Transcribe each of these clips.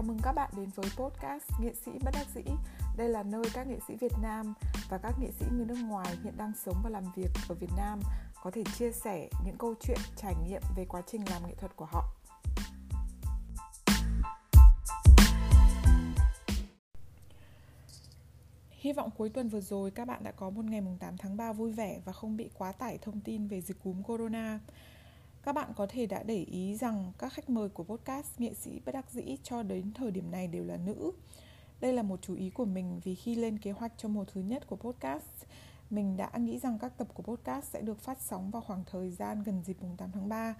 Chào mừng các bạn đến với podcast Nghệ sĩ bất đắc dĩ. Đây là nơi các nghệ sĩ Việt Nam và các nghệ sĩ người nước ngoài hiện đang sống và làm việc ở Việt Nam có thể chia sẻ những câu chuyện, trải nghiệm về quá trình làm nghệ thuật của họ. Hy vọng cuối tuần vừa rồi các bạn đã có một ngày mùng 8 tháng 3 vui vẻ và không bị quá tải thông tin về dịch cúm corona. Các bạn có thể đã để ý rằng các khách mời của podcast nghệ sĩ bất đắc dĩ cho đến thời điểm này đều là nữ. Đây là một chú ý của mình vì khi lên kế hoạch cho mùa thứ nhất của podcast, mình đã nghĩ rằng các tập của podcast sẽ được phát sóng vào khoảng thời gian gần dịp mùng 8 tháng 3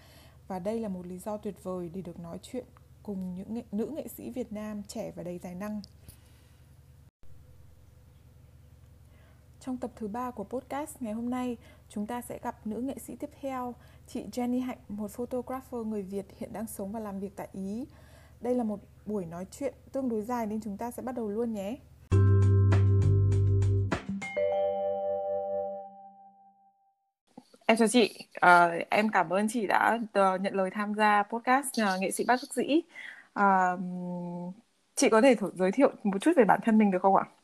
và đây là một lý do tuyệt vời để được nói chuyện cùng những nghệ, nữ nghệ sĩ Việt Nam trẻ và đầy tài năng. Trong tập thứ ba của podcast ngày hôm nay, chúng ta sẽ gặp nữ nghệ sĩ tiếp theo, chị Jenny Hạnh, một photographer người Việt hiện đang sống và làm việc tại Ý. Đây là một buổi nói chuyện tương đối dài nên chúng ta sẽ bắt đầu luôn nhé. Em chào chị, à, em cảm ơn chị đã uh, nhận lời tham gia podcast uh, nghệ sĩ bác sĩ. dĩ. À, chị có thể giới thiệu một chút về bản thân mình được không ạ? À,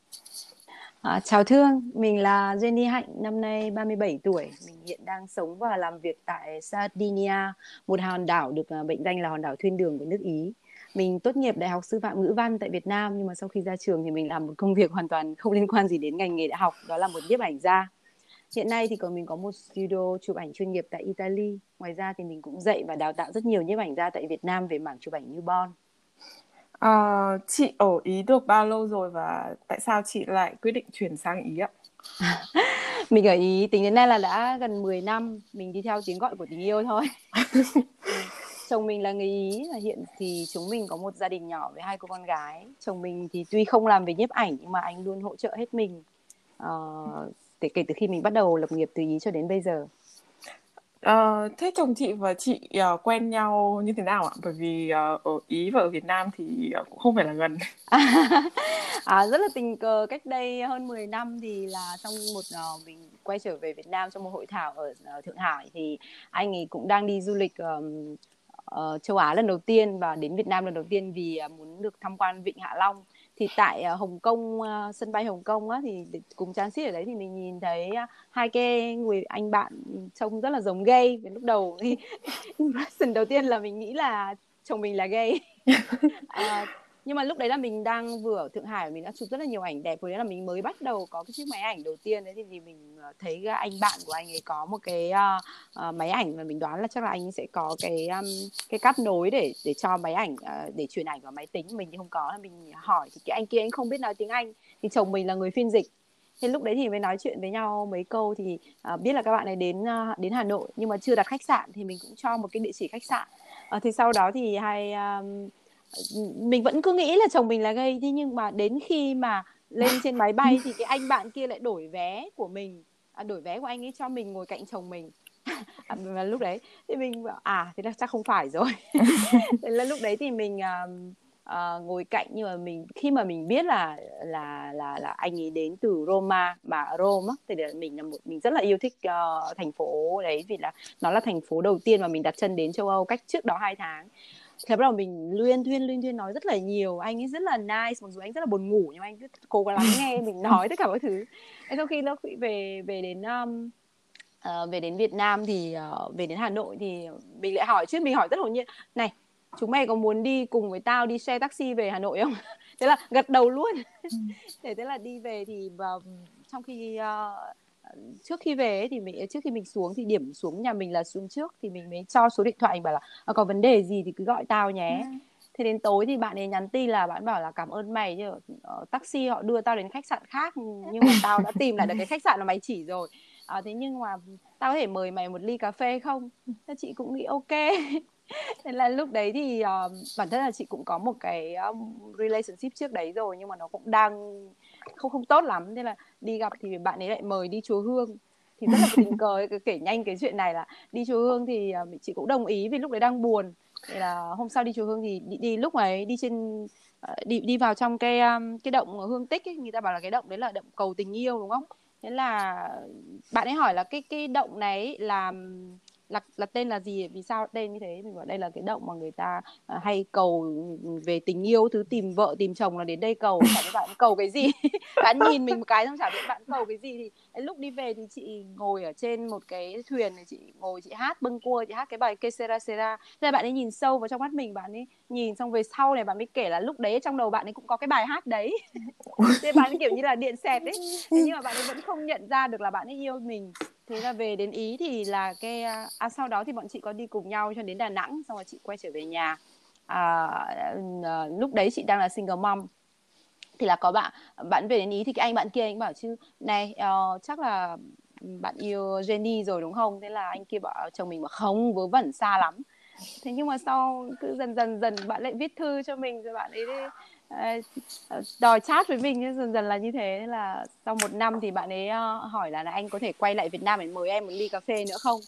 À, chào Thương, mình là Jenny Hạnh, năm nay 37 tuổi. Mình hiện đang sống và làm việc tại Sardinia, một hòn đảo được à, mệnh danh là hòn đảo thuyên đường của nước Ý. Mình tốt nghiệp Đại học Sư phạm Ngữ văn tại Việt Nam nhưng mà sau khi ra trường thì mình làm một công việc hoàn toàn không liên quan gì đến ngành nghề đại học, đó là một nhiếp ảnh gia. Hiện nay thì còn mình có một studio chụp ảnh chuyên nghiệp tại Italy. Ngoài ra thì mình cũng dạy và đào tạo rất nhiều nhiếp ảnh gia tại Việt Nam về mảng chụp ảnh như bon. À, chị ở Ý được bao lâu rồi và tại sao chị lại quyết định chuyển sang Ý ạ? mình ở Ý tính đến nay là đã gần 10 năm, mình đi theo tiếng gọi của tình yêu thôi. chồng mình là người Ý và hiện thì chúng mình có một gia đình nhỏ với hai cô con gái. Chồng mình thì tuy không làm về nhiếp ảnh nhưng mà anh luôn hỗ trợ hết mình. Uh, kể từ khi mình bắt đầu lập nghiệp từ Ý cho đến bây giờ. Ờ, thế chồng chị và chị uh, quen nhau như thế nào ạ? Bởi vì uh, ở Ý và ở Việt Nam thì uh, cũng không phải là gần. à, rất là tình cờ cách đây hơn 10 năm thì là trong một uh, mình quay trở về Việt Nam trong một hội thảo ở uh, Thượng Hải thì anh ấy cũng đang đi du lịch um, uh, châu Á lần đầu tiên và đến Việt Nam lần đầu tiên vì uh, muốn được tham quan Vịnh Hạ Long thì tại uh, Hồng Kông uh, sân bay Hồng Kông á thì cùng transit ở đấy thì mình nhìn thấy uh, hai cái người anh bạn trông rất là giống gay. Và lúc đầu thì impression đầu tiên là mình nghĩ là chồng mình là gay. Uh, nhưng mà lúc đấy là mình đang vừa ở Thượng Hải mình đã chụp rất là nhiều ảnh đẹp. Rồi đấy là mình mới bắt đầu có cái chiếc máy ảnh đầu tiên đấy thì, thì mình ờ, thấy anh bạn của anh ấy có một cái uh, uh, máy ảnh và mình đoán là chắc là anh ấy sẽ có cái um, cái cáp nối để để cho máy ảnh uh, để truyền ảnh vào máy tính. Mình thì không có mình hỏi thì cái anh kia anh không biết nói tiếng Anh thì chồng mình là người phiên dịch. Thế lúc đấy thì mới nói chuyện với nhau mấy câu thì uh, biết là các bạn ấy đến uh, đến Hà Nội nhưng mà chưa đặt khách sạn thì mình cũng cho một cái địa chỉ khách sạn. Uh, thì sau đó thì hai um, mình vẫn cứ nghĩ là chồng mình là gay thế nhưng mà đến khi mà lên trên máy bay thì cái anh bạn kia lại đổi vé của mình. À, đổi vé của anh ấy cho mình ngồi cạnh chồng mình. À, và lúc đấy thì mình bảo à thế là chắc không phải rồi. Thế là lúc đấy thì mình uh, uh, ngồi cạnh nhưng mà mình khi mà mình biết là là là là anh ấy đến từ Roma mà Rome thì mình là một mình rất là yêu thích uh, thành phố đấy vì là nó là thành phố đầu tiên mà mình đặt chân đến châu Âu cách trước đó hai tháng thế bắt đầu mình luyên thuyên luyên thuyên nói rất là nhiều. Anh ấy rất là nice mặc dù anh rất là buồn ngủ nhưng anh cứ cố gắng lắng nghe mình nói tất cả mọi thứ. Sau khi nó về về đến um, uh, về đến Việt Nam thì uh, về đến Hà Nội thì mình lại hỏi chứ mình hỏi rất hồn nhiên này chúng mày có muốn đi cùng với tao đi xe taxi về Hà Nội không? Thế là gật đầu luôn. Ừ. thế thế là đi về thì uh, trong khi uh, trước khi về ấy, thì mình trước khi mình xuống thì điểm xuống nhà mình là xuống trước thì mình mới cho số điện thoại bảo là à, có vấn đề gì thì cứ gọi tao nhé. Ừ. thế đến tối thì bạn ấy nhắn tin là bạn bảo là cảm ơn mày chứ uh, taxi họ đưa tao đến khách sạn khác nhưng mà tao đã tìm lại được cái khách sạn mà mày chỉ rồi. À, thế nhưng mà tao có thể mời mày một ly cà phê không? Thế chị cũng nghĩ ok. Thế là lúc đấy thì uh, bản thân là chị cũng có một cái um, relationship trước đấy rồi nhưng mà nó cũng đang không không tốt lắm. Nên là đi gặp thì bạn ấy lại mời đi chùa hương. Thì rất là tình cờ kể nhanh cái chuyện này là đi chùa hương thì uh, chị cũng đồng ý vì lúc đấy đang buồn. Thì là hôm sau đi chùa hương thì đi, đi lúc ấy đi trên uh, đi đi vào trong cái um, cái động hương tích ấy, người ta bảo là cái động đấy là động cầu tình yêu đúng không? Thế là bạn ấy hỏi là cái cái động này là là là tên là gì? Vì sao tên như thế? Mình bảo đây là cái động mà người ta à, hay cầu về tình yêu thứ tìm vợ tìm chồng là đến đây cầu. Chả biết bạn cầu cái gì. Bạn nhìn mình một cái xong chả biết bạn cầu cái gì thì lúc đi về thì chị ngồi ở trên một cái thuyền này chị ngồi chị hát bưng cua chị hát cái bài que sera sera thế bạn ấy nhìn sâu vào trong mắt mình bạn ấy nhìn xong về sau này bạn mới kể là lúc đấy trong đầu bạn ấy cũng có cái bài hát đấy. Thế bạn ấy kiểu như là điện xẹt ấy. Thế nhưng mà bạn ấy vẫn không nhận ra được là bạn ấy yêu mình thế là về đến ý thì là cái à, à, sau đó thì bọn chị có đi cùng nhau cho đến đà nẵng xong rồi chị quay trở về nhà. À, à, lúc đấy chị đang là single mom. Thì là có bạn bạn về đến ý thì cái anh bạn kia anh bảo chứ này uh, chắc là bạn yêu Jenny rồi đúng không? Thế là anh kia bảo chồng mình bảo không vớ vẩn xa lắm. Thế nhưng mà sau cứ dần dần dần bạn lại viết thư cho mình rồi bạn ấy đòi chat với mình dần dần là như thế. Là sau một năm thì bạn ấy ờ, hỏi là, là anh có thể quay lại Việt Nam để mời em một ly cà phê nữa không?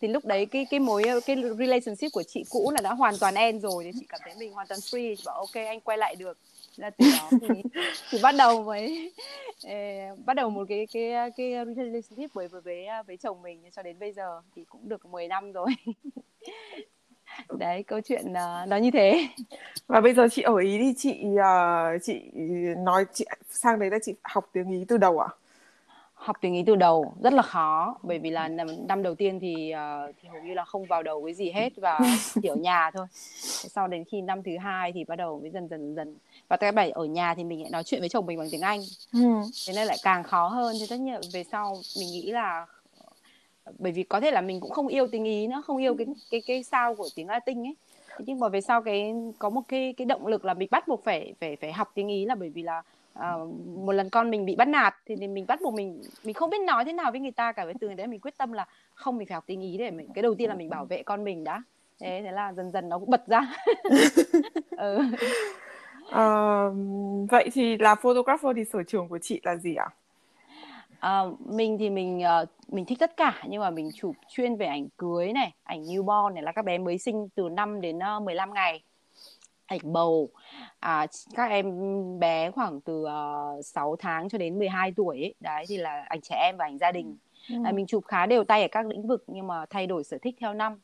Thì lúc đấy cái cái mối cái relationship của chị cũ là đã hoàn toàn end rồi. Thì chị cảm thấy mình hoàn toàn free. Chị bảo ok anh quay lại được. Là từ đó thì, thì bắt đầu với bắt đầu một cái cái cái relationship với với với chồng mình. Cho đến bây giờ thì cũng được 10 năm rồi đấy câu chuyện uh, nó như thế. Và bây giờ chị ở ý thì chị uh, chị nói chị sang đấy là chị học tiếng ý từ đầu à? Học tiếng ý từ đầu rất là khó. Bởi vì là năm, đầu tiên thì uh, thì hầu như là không vào đầu cái gì hết và chỉ ở nhà thôi. Sau đến khi năm thứ hai thì bắt đầu mới dần dần dần. Và cái bảy ở nhà thì mình lại nói chuyện với chồng mình bằng tiếng anh. Ừ. thế nên lại càng khó hơn. Thì tất nhiên về sau mình nghĩ là bởi vì có thể là mình cũng không yêu tiếng ý nữa không yêu cái cái cái sao của tiếng latin ấy nhưng mà về sau cái có một cái cái động lực là mình bắt buộc phải phải phải học tiếng ý là bởi vì là uh, một lần con mình bị bắt nạt thì, mình bắt buộc mình mình không biết nói thế nào với người ta cả với từ đấy mình quyết tâm là không mình phải học tiếng ý để mình cái đầu tiên là mình bảo vệ con mình đã thế thế là dần dần nó cũng bật ra ừ. uh, vậy thì là photographer thì sở trường của chị là gì ạ? À, mình thì mình uh, mình thích tất cả nhưng mà mình chụp chuyên về ảnh cưới này, ảnh newborn này là các bé mới sinh từ 5 đến uh, 15 ngày. Ảnh bầu à, các em bé khoảng từ uh, 6 tháng cho đến 12 tuổi ấy. Đấy thì là ảnh trẻ em và ảnh gia đình. Ừ. À, mình chụp khá đều tay ở các lĩnh vực nhưng mà thay đổi sở thích theo năm.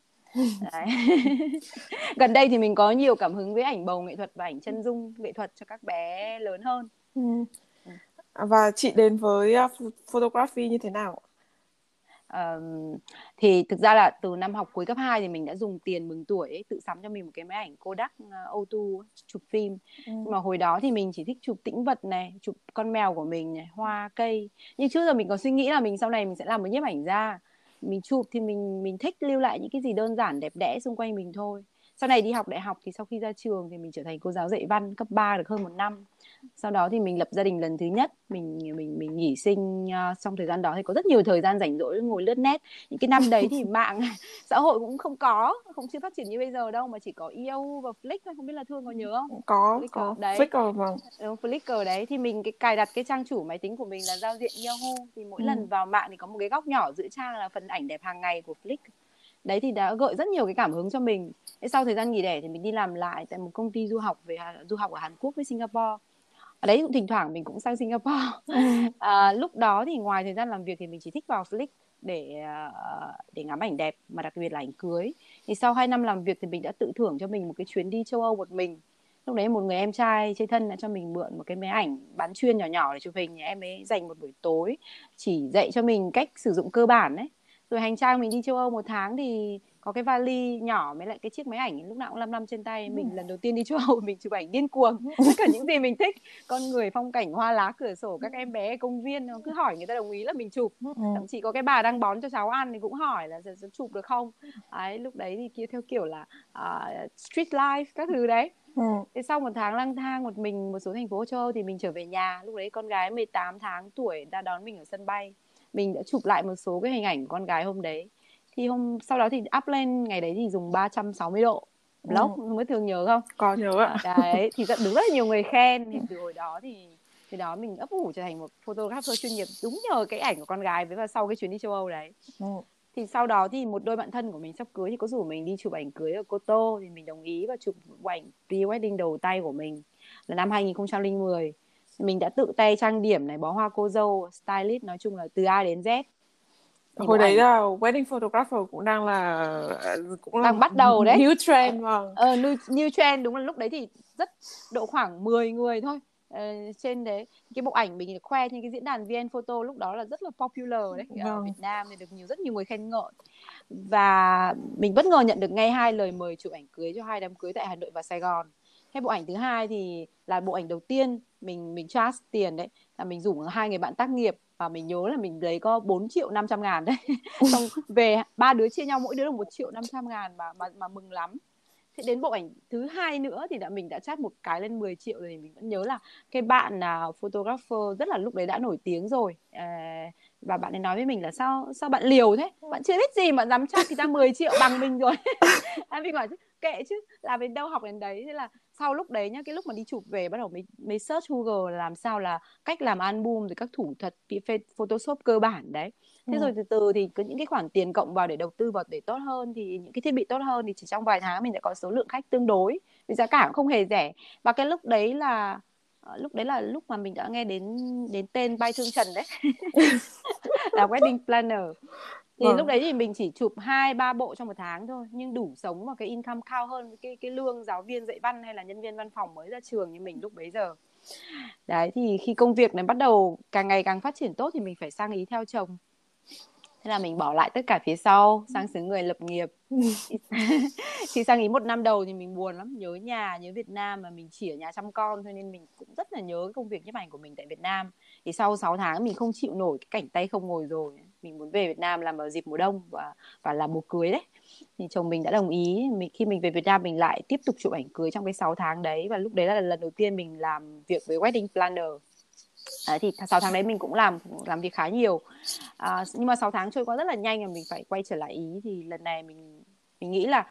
Đấy. Gần đây thì mình có nhiều cảm hứng với ảnh bầu nghệ thuật và ảnh chân dung nghệ thuật cho các bé lớn hơn. Ừ. Và chị đến với uh, photography như thế nào? Um, thì thực ra là từ năm học cuối cấp 2 thì mình đã dùng tiền mừng tuổi ấy, tự sắm cho mình một cái máy ảnh Kodak uh, Auto chụp phim. Ừ. Nhưng mà hồi đó thì mình chỉ thích chụp tĩnh vật này, chụp con mèo của mình này, hoa cây. Nhưng trước giờ mình có suy nghĩ là mình sau này mình sẽ làm một nhiếp ảnh ra. Mình chụp thì mình mình thích lưu lại những cái gì đơn giản đẹp đẽ xung quanh mình thôi. Sau này đi học đại học thì sau khi ra trường thì mình trở thành cô giáo dạy văn cấp 3 được hơn một năm. Sau đó thì mình lập gia đình lần thứ nhất. Mình mình mình nghỉ sinh uh, trong thời gian đó thì có rất nhiều thời gian rảnh rỗi ngồi lướt net. Những cái năm đấy thì mạng xã hội cũng không có không chưa phát triển như bây giờ đâu mà chỉ có yêu và flick thôi không biết là thương có nhớ không? Có Flickr. có đấy. Flickr vâng ừ, Flickr đấy. Thì mình cái cài đặt cái trang chủ máy tính của mình là giao diện Yahoo. Thì mỗi ừ. lần vào mạng thì có một cái góc nhỏ giữa trang là phần ảnh đẹp hàng ngày của Flick đấy thì đã gợi rất nhiều cái cảm hứng cho mình. Sau thời gian nghỉ đẻ thì mình đi làm lại tại một công ty du học về du học ở Hàn Quốc với Singapore. Ở đấy cũng thỉnh thoảng mình cũng sang Singapore. À, lúc đó thì ngoài thời gian làm việc thì mình chỉ thích vào Flick để uh, để ngắm ảnh đẹp mà đặc biệt là ảnh cưới. Thì sau 2 năm làm việc thì mình đã tự thưởng cho mình một cái chuyến đi châu Âu một mình. Lúc đấy một người em trai chơi thân đã cho mình mượn một cái máy ảnh bán chuyên nhỏ nhỏ để chụp hình. Em ấy dành một buổi tối chỉ dạy cho mình cách sử dụng cơ bản đấy rồi hành trang mình đi châu Âu một tháng thì có cái vali nhỏ với lại cái chiếc máy ảnh lúc nào cũng lăm lăm trên tay. Mình ừ. lần đầu tiên đi châu Âu mình chụp ảnh điên cuồng. Tất cả những gì mình thích con người phong cảnh hoa lá cửa sổ các em bé công viên cứ hỏi người ta đồng ý là mình chụp. Ừ. thậm chí có cái bà đang bón cho cháu ăn thì cũng hỏi là sẽ chụp được không? Ấy lúc đấy thì kia theo kiểu là uh, street life các thứ đấy. Ừ. Thế sau một tháng lang thang một mình một số thành phố châu Âu thì mình trở về nhà. Lúc đấy con gái 18 tháng tuổi đã đón mình ở sân bay mình đã chụp lại một số cái hình ảnh của con gái hôm đấy. Thì hôm sau đó thì up lên ngày đấy thì dùng 360 độ. Blog ừ. biết thường nhớ không? Có nhớ ạ. Đấy thì đúng rất là nhiều người khen. Thì từ hồi đó thì từ đó mình ấp ủ trở thành một photographer chuyên nghiệp đúng nhờ cái ảnh của con gái với và sau cái chuyến đi châu Âu đấy. Ừ. thì sau đó thì một đôi bạn thân của mình sắp cưới thì có rủ mình đi chụp ảnh cưới ở Cô Tô thì mình đồng ý và chụp ảnh pre-wedding đầu tay của mình là năm 2010 mình đã tự tay trang điểm này bó hoa cô dâu stylist nói chung là từ A đến Z. Thì hồi đấy ảnh... là wedding photographer cũng đang là cũng là đang bắt đầu đấy. new trend vâng ờ, new, new trend đúng là lúc đấy thì rất độ khoảng 10 người thôi. Ờ, trên đấy cái bộ ảnh mình khoe trên cái diễn đàn vn photo lúc đó là rất là popular đấy vâng. ở Việt Nam thì được nhiều rất nhiều người khen ngợi. Và mình bất ngờ nhận được ngay hai lời mời chụp ảnh cưới cho hai đám cưới tại Hà Nội và Sài Gòn. Cái bộ ảnh thứ hai thì là bộ ảnh đầu tiên mình mình charge tiền đấy là mình rủ hai người bạn tác nghiệp và mình nhớ là mình lấy có 4 triệu 500 ngàn đấy. Xong về ba đứa chia nhau mỗi đứa được một triệu 500 ngàn mà mà mà mừng lắm. Thế đến bộ ảnh thứ hai nữa thì đã mình đã chat một cái lên 10 triệu rồi mình vẫn nhớ là cái bạn là photographer rất là lúc đấy đã nổi tiếng rồi. À, và bạn ấy nói với mình là sao sao bạn liều thế? Bạn chưa biết gì mà dám chat thì ta 10 triệu bằng mình rồi. À, mình bảo kệ chứ làm đến đâu học đến đấy. Thế là sau lúc đấy nhá cái lúc mà đi chụp về bắt đầu mới mới search Google làm sao là cách làm album rồi các thủ thuật Photoshop cơ bản đấy. Thế ừ. rồi từ từ thì có những cái khoản tiền cộng vào để đầu tư vào để tốt hơn thì những cái thiết bị tốt hơn thì chỉ trong vài tháng mình đã có số lượng khách tương đối vì giá cả cũng không hề rẻ. Và cái lúc đấy là ờ, lúc đấy là lúc mà mình đã nghe đến đến tên bay thương trần đấy. Là wedding planner thì vâng. lúc đấy thì mình chỉ chụp hai ba bộ trong một tháng thôi nhưng đủ sống và cái income cao hơn cái cái lương giáo viên dạy văn hay là nhân viên văn phòng mới ra trường như mình lúc bấy giờ. Đấy thì khi công việc này bắt đầu càng ngày càng phát triển tốt thì mình phải sang ý theo chồng. Thế là mình bỏ lại tất cả phía sau sang xứ người lập nghiệp. Khi sang ý một năm đầu thì mình buồn lắm nhớ nhà nhớ Việt Nam mà mình chỉ ở nhà chăm con thôi nên mình cũng rất là nhớ công việc nhiếp ảnh của mình tại Việt Nam. Thì sau 6 tháng mình không chịu nổi cái cảnh tay không ngồi rồi mình muốn về Việt Nam làm vào dịp mùa đông và và làm mùa cưới đấy. Thì chồng mình đã đồng ý mình khi mình về Việt Nam mình lại tiếp tục chụp ảnh cưới trong cái 6 tháng đấy và lúc đấy là lần đầu tiên mình làm việc với wedding planner. Đấy, thì 6 tháng đấy mình cũng làm làm việc khá nhiều. À, nhưng mà 6 tháng trôi qua rất là nhanh và mình phải quay trở lại ý thì lần này mình mình nghĩ là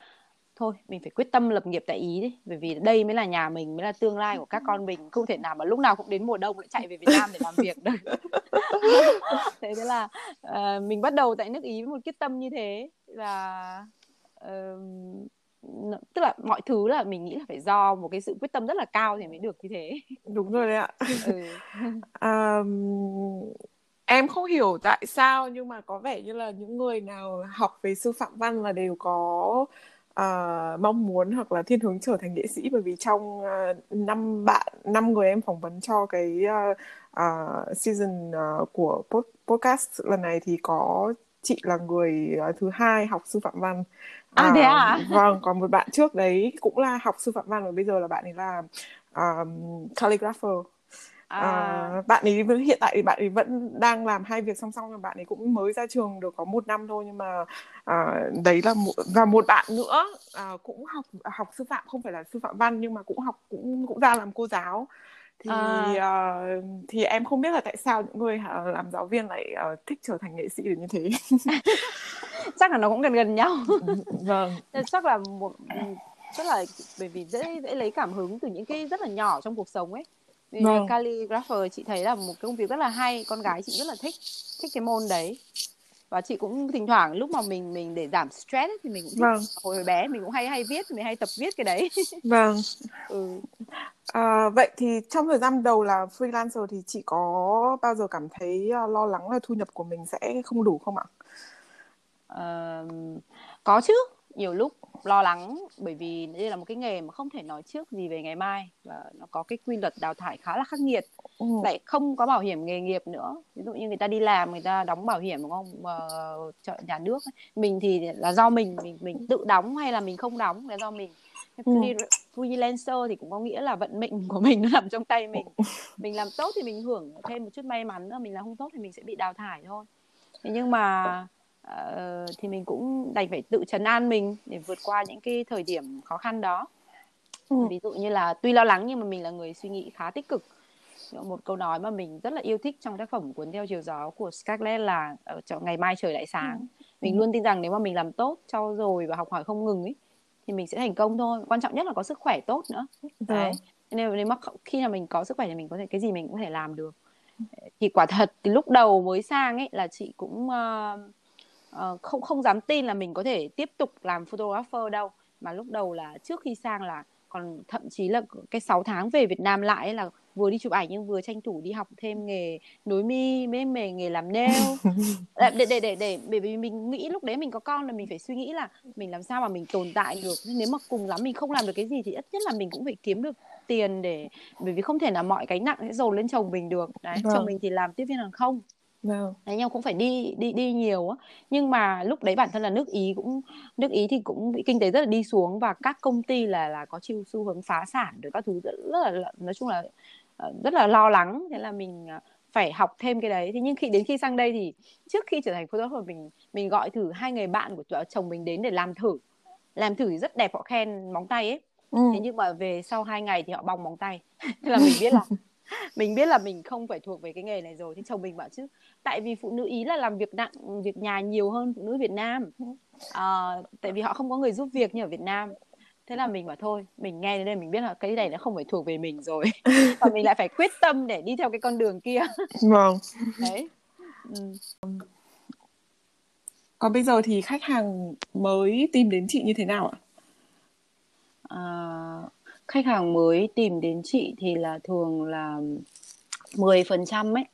thôi mình phải quyết tâm lập nghiệp tại ý đi bởi vì đây mới là nhà mình mới là tương lai của các con mình. Không thể nào mà lúc nào cũng đến mùa đông lại chạy về Việt Nam để làm việc được. Thế thế là uh, mình bắt đầu tại nước ý với một quyết tâm như thế. Và uh, tức là mọi thứ là mình nghĩ là phải do một cái sự quyết tâm rất là cao thì mới được như thế. Đúng rồi đấy ạ. Ừ. um, em không hiểu tại sao nhưng mà có vẻ như là những người nào học về sư phạm văn là đều có uh, mong muốn hoặc là thiên hướng trở thành nghệ sĩ bởi vì trong uh, năm bạn năm người em phỏng vấn cho cái uh, uh, season uh, của podcast lần này thì có chị là người uh, thứ hai học sư phạm văn à, uh, thế à? vâng còn một bạn trước đấy cũng là học sư phạm văn và bây giờ là bạn ấy là um, calligrapher À. À, bạn ấy hiện tại thì bạn ấy vẫn đang làm hai việc song song và bạn ấy cũng mới ra trường được có một năm thôi nhưng mà à, đấy là một và một bạn nữa à, cũng học học sư phạm không phải là sư phạm văn nhưng mà cũng học cũng cũng ra làm cô giáo. Thì à. uh, thì em không biết là tại sao những người uh, làm giáo viên lại uh, thích trở thành nghệ sĩ được như thế. Chắc là nó cũng gần gần nhau. Vâng. Chắc là một chắc là bởi vì dễ dễ lấy cảm hứng từ những cái rất là nhỏ trong cuộc sống ấy vâng. calligrapher chị thấy là một cái công việc rất là hay con gái chị rất là thích thích cái môn đấy và chị cũng thỉnh thoảng lúc mà mình mình để giảm stress ấy, thì mình cũng. Vâng. hồi, bé mình cũng hay hay viết mình hay tập viết cái đấy vâng ừ. à, vậy thì trong thời gian đầu là freelancer thì chị có bao giờ cảm thấy uh, lo lắng là thu nhập của mình sẽ không đủ không ạ uh, có chứ nhiều lúc lo lắng bởi vì đây là một cái nghề mà không thể nói trước gì về ngày mai và nó có cái quy luật đào thải khá là khắc nghiệt. Ừ. lại không có bảo hiểm nghề nghiệp nữa. Ví dụ như người ta đi làm người ta đóng bảo hiểm đúng không? Uh, chợ nhà nước ấy. mình thì là do mình mình mình tự đóng hay là mình không đóng là do mình. Ừ. freelancer thì cũng có nghĩa là vận mệnh của mình nó nằm trong tay mình. Mình làm tốt thì mình hưởng thêm một chút may mắn nữa mình làm không tốt thì mình sẽ bị đào thải thôi. Thế nhưng mà uh, thì mình cũng đành phải tự trấn an mình để vượt qua những cái thời điểm khó khăn đó. Ừ. ví dụ như là tuy lo lắng nhưng mà mình là người suy nghĩ khá tích cực. Một câu nói mà mình rất là yêu thích trong tác phẩm cuốn theo chiều gió của Scarlett là ở cho ngày mai trời lại sáng. Ừ. mình ừ. luôn tin rằng nếu mà mình làm tốt cho rồi và học hỏi không ngừng ấy thì mình sẽ thành công thôi. Quan trọng nhất là có sức khỏe tốt nữa. Đấy. Nên nếu mà khi mà mình có sức khỏe thì mình có thể cái gì mình cũng có thể làm được. Thì quả thật thì lúc đầu mới sang ấy là chị cũng uh, uh, không không dám tin là mình có thể tiếp tục làm photographer đâu. Mà lúc đầu là trước khi sang là còn thậm chí là cái 6 tháng về Việt Nam lại ấy là vừa đi chụp ảnh nhưng vừa tranh thủ đi học thêm nghề nối mi mấy nghề nghề làm nail. Để để để để bởi vì mình nghĩ lúc đấy mình có con là mình phải suy nghĩ là mình làm sao mà mình tồn tại được. Nếu mà cùng lắm mình không làm được cái gì thì ít nhất là mình cũng phải kiếm được tiền để bởi vì không thể là mọi cái nặng sẽ dồn lên chồng mình được. Đấy vâng. chồng mình thì làm tiếp viên hàng không Vâng. Đấy nhau cũng phải đi đi đi nhiều á. Nhưng mà lúc đấy bản thân là nước Ý cũng nước Ý thì cũng bị kinh tế rất là đi xuống và các công ty là là có chiêu xu hướng phá sản rồi các thứ rất, rất là nói chung là ờ, rất là lo lắng thế là mình ờ, phải học thêm cái đấy thế nhưng khi đến khi sang đây thì trước khi trở thành photographer mình mình gọi thử hai người bạn của chồng mình đến để làm thử làm thử thì rất đẹp họ khen móng tay ấy ừ. thế nhưng mà về sau hai ngày thì họ bong móng tay thế là mình biết là mình biết là mình không phải thuộc về cái nghề này rồi thì chồng mình bảo chứ tại vì phụ nữ ý là làm việc nặng việc nhà nhiều hơn phụ nữ việt nam. À, tại vì họ không có người giúp việc như ở việt nam. Thế là mình bảo thôi mình nghe đến đây mình biết là cái này nó không phải thuộc về mình rồi. Và mình lại phải quyết tâm để đi theo cái con đường kia. Vâng. Đấy. Ừ. còn bây giờ thì khách hàng mới tìm đến chị như thế nào ạ? À, khách hàng mới tìm đến chị thì là thường là 10% ấy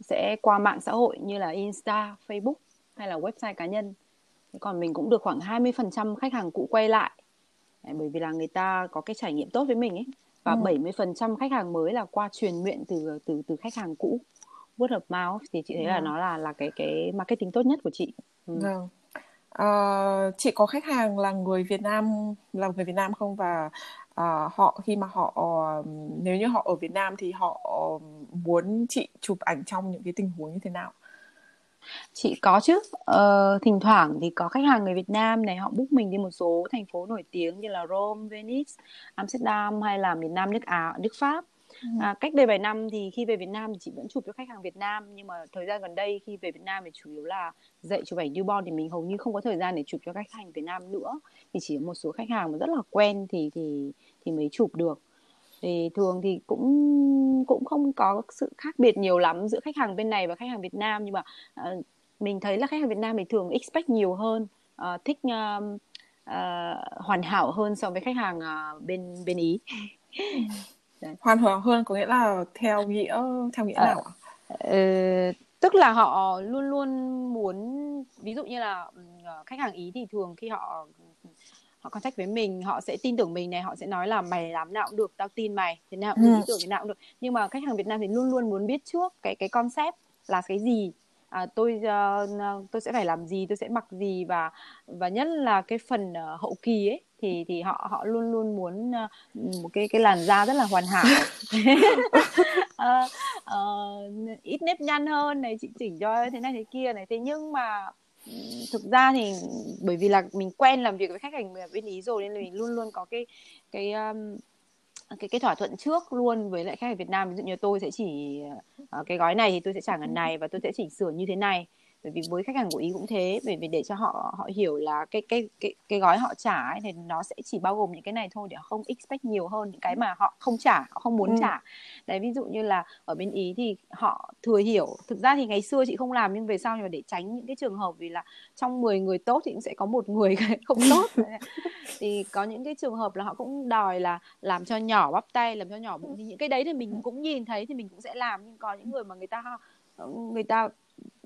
sẽ qua mạng xã hội như là Insta, Facebook hay là website cá nhân. Còn mình cũng được khoảng 20% khách hàng cũ quay lại. Bởi vì là người ta có cái trải nghiệm tốt với mình ấy. Và ừ. 70% khách hàng mới là qua truyền miệng từ từ từ khách hàng cũ. Word of mouth thì chị thấy ừ. là nó là là cái cái marketing tốt nhất của chị. Ừ. Vâng. Uh, chị có khách hàng là người Việt Nam là người Việt Nam không và uh, họ khi mà họ uh, nếu như họ ở Việt Nam thì họ uh, muốn chị chụp ảnh trong những cái tình huống như thế nào? Chị có chứ, ờ, thỉnh thoảng thì có khách hàng người Việt Nam này họ book mình đi một số thành phố nổi tiếng như là Rome, Venice, Amsterdam hay là miền Nam nước Á, nước Pháp À, cách đây vài năm thì khi về Việt Nam thì chị vẫn chụp cho khách hàng Việt Nam nhưng mà thời gian gần đây khi về Việt Nam thì chủ yếu là dạy chụp ảnh newborn thì mình hầu như không có thời gian để chụp cho khách hàng Việt Nam nữa. Thì chỉ một số khách hàng mà rất là quen thì thì thì mới chụp được. Thì thường thì cũng cũng không có sự khác biệt nhiều lắm giữa khách hàng bên này và khách hàng Việt Nam nhưng mà uh, mình thấy là khách hàng Việt Nam thì thường expect nhiều hơn uh, thích uh, uh, hoàn hảo hơn so với khách hàng uh, bên bên Ý Đấy. hoàn hảo hơn có nghĩa là theo nghĩa theo nghĩa à, nào ạ? Ờ, tức là họ luôn luôn muốn ví dụ như là ờ, khách hàng ý thì thường khi họ họ contact với mình họ sẽ tin tưởng mình này họ sẽ nói là mày làm nào cũng được tao tin mày thế nào cũng ừ. ý tưởng thế nào cũng được nhưng mà khách hàng Việt Nam thì luôn luôn muốn biết trước cái cái concept là cái gì à, tôi uh, tôi sẽ phải làm gì tôi sẽ mặc gì và và nhất là cái phần uh, hậu kỳ ấy thì thì họ họ luôn luôn muốn uh, một cái cái làn da rất là hoàn hảo. Uh, uh, ít nếp nhăn hơn này chị chỉnh cho thế này thế kia này. Thế nhưng mà thực ra thì bởi vì là mình quen làm việc với khách hàng bên ý rồi nên là mình luôn luôn có cái cái um, cái cái thỏa thuận trước luôn với lại khách hàng Việt Nam. Ví dụ như tôi sẽ chỉ uh, cái gói này thì tôi sẽ trả ngần này và tôi sẽ chỉnh sửa như thế này bởi vì với khách hàng của ý cũng thế bởi vì để cho họ họ hiểu là cái cái cái cái gói họ trả ấy, thì nó sẽ chỉ bao gồm những cái này thôi để không expect nhiều hơn những cái mà họ không trả họ không muốn ừ. trả. Đấy ví dụ như là ở bên ý thì họ thừa hiểu. Thực ra thì ngày xưa chị không làm nhưng về sau nhưng mà để tránh những cái trường hợp vì là trong 10 người tốt thì cũng sẽ có một người không tốt. Thì có những cái trường hợp là họ cũng đòi là làm cho nhỏ bắp tay làm cho nhỏ. Bụng thì những cái đấy thì mình cũng nhìn thấy thì mình cũng sẽ làm. Nhưng có những người mà người ta người ta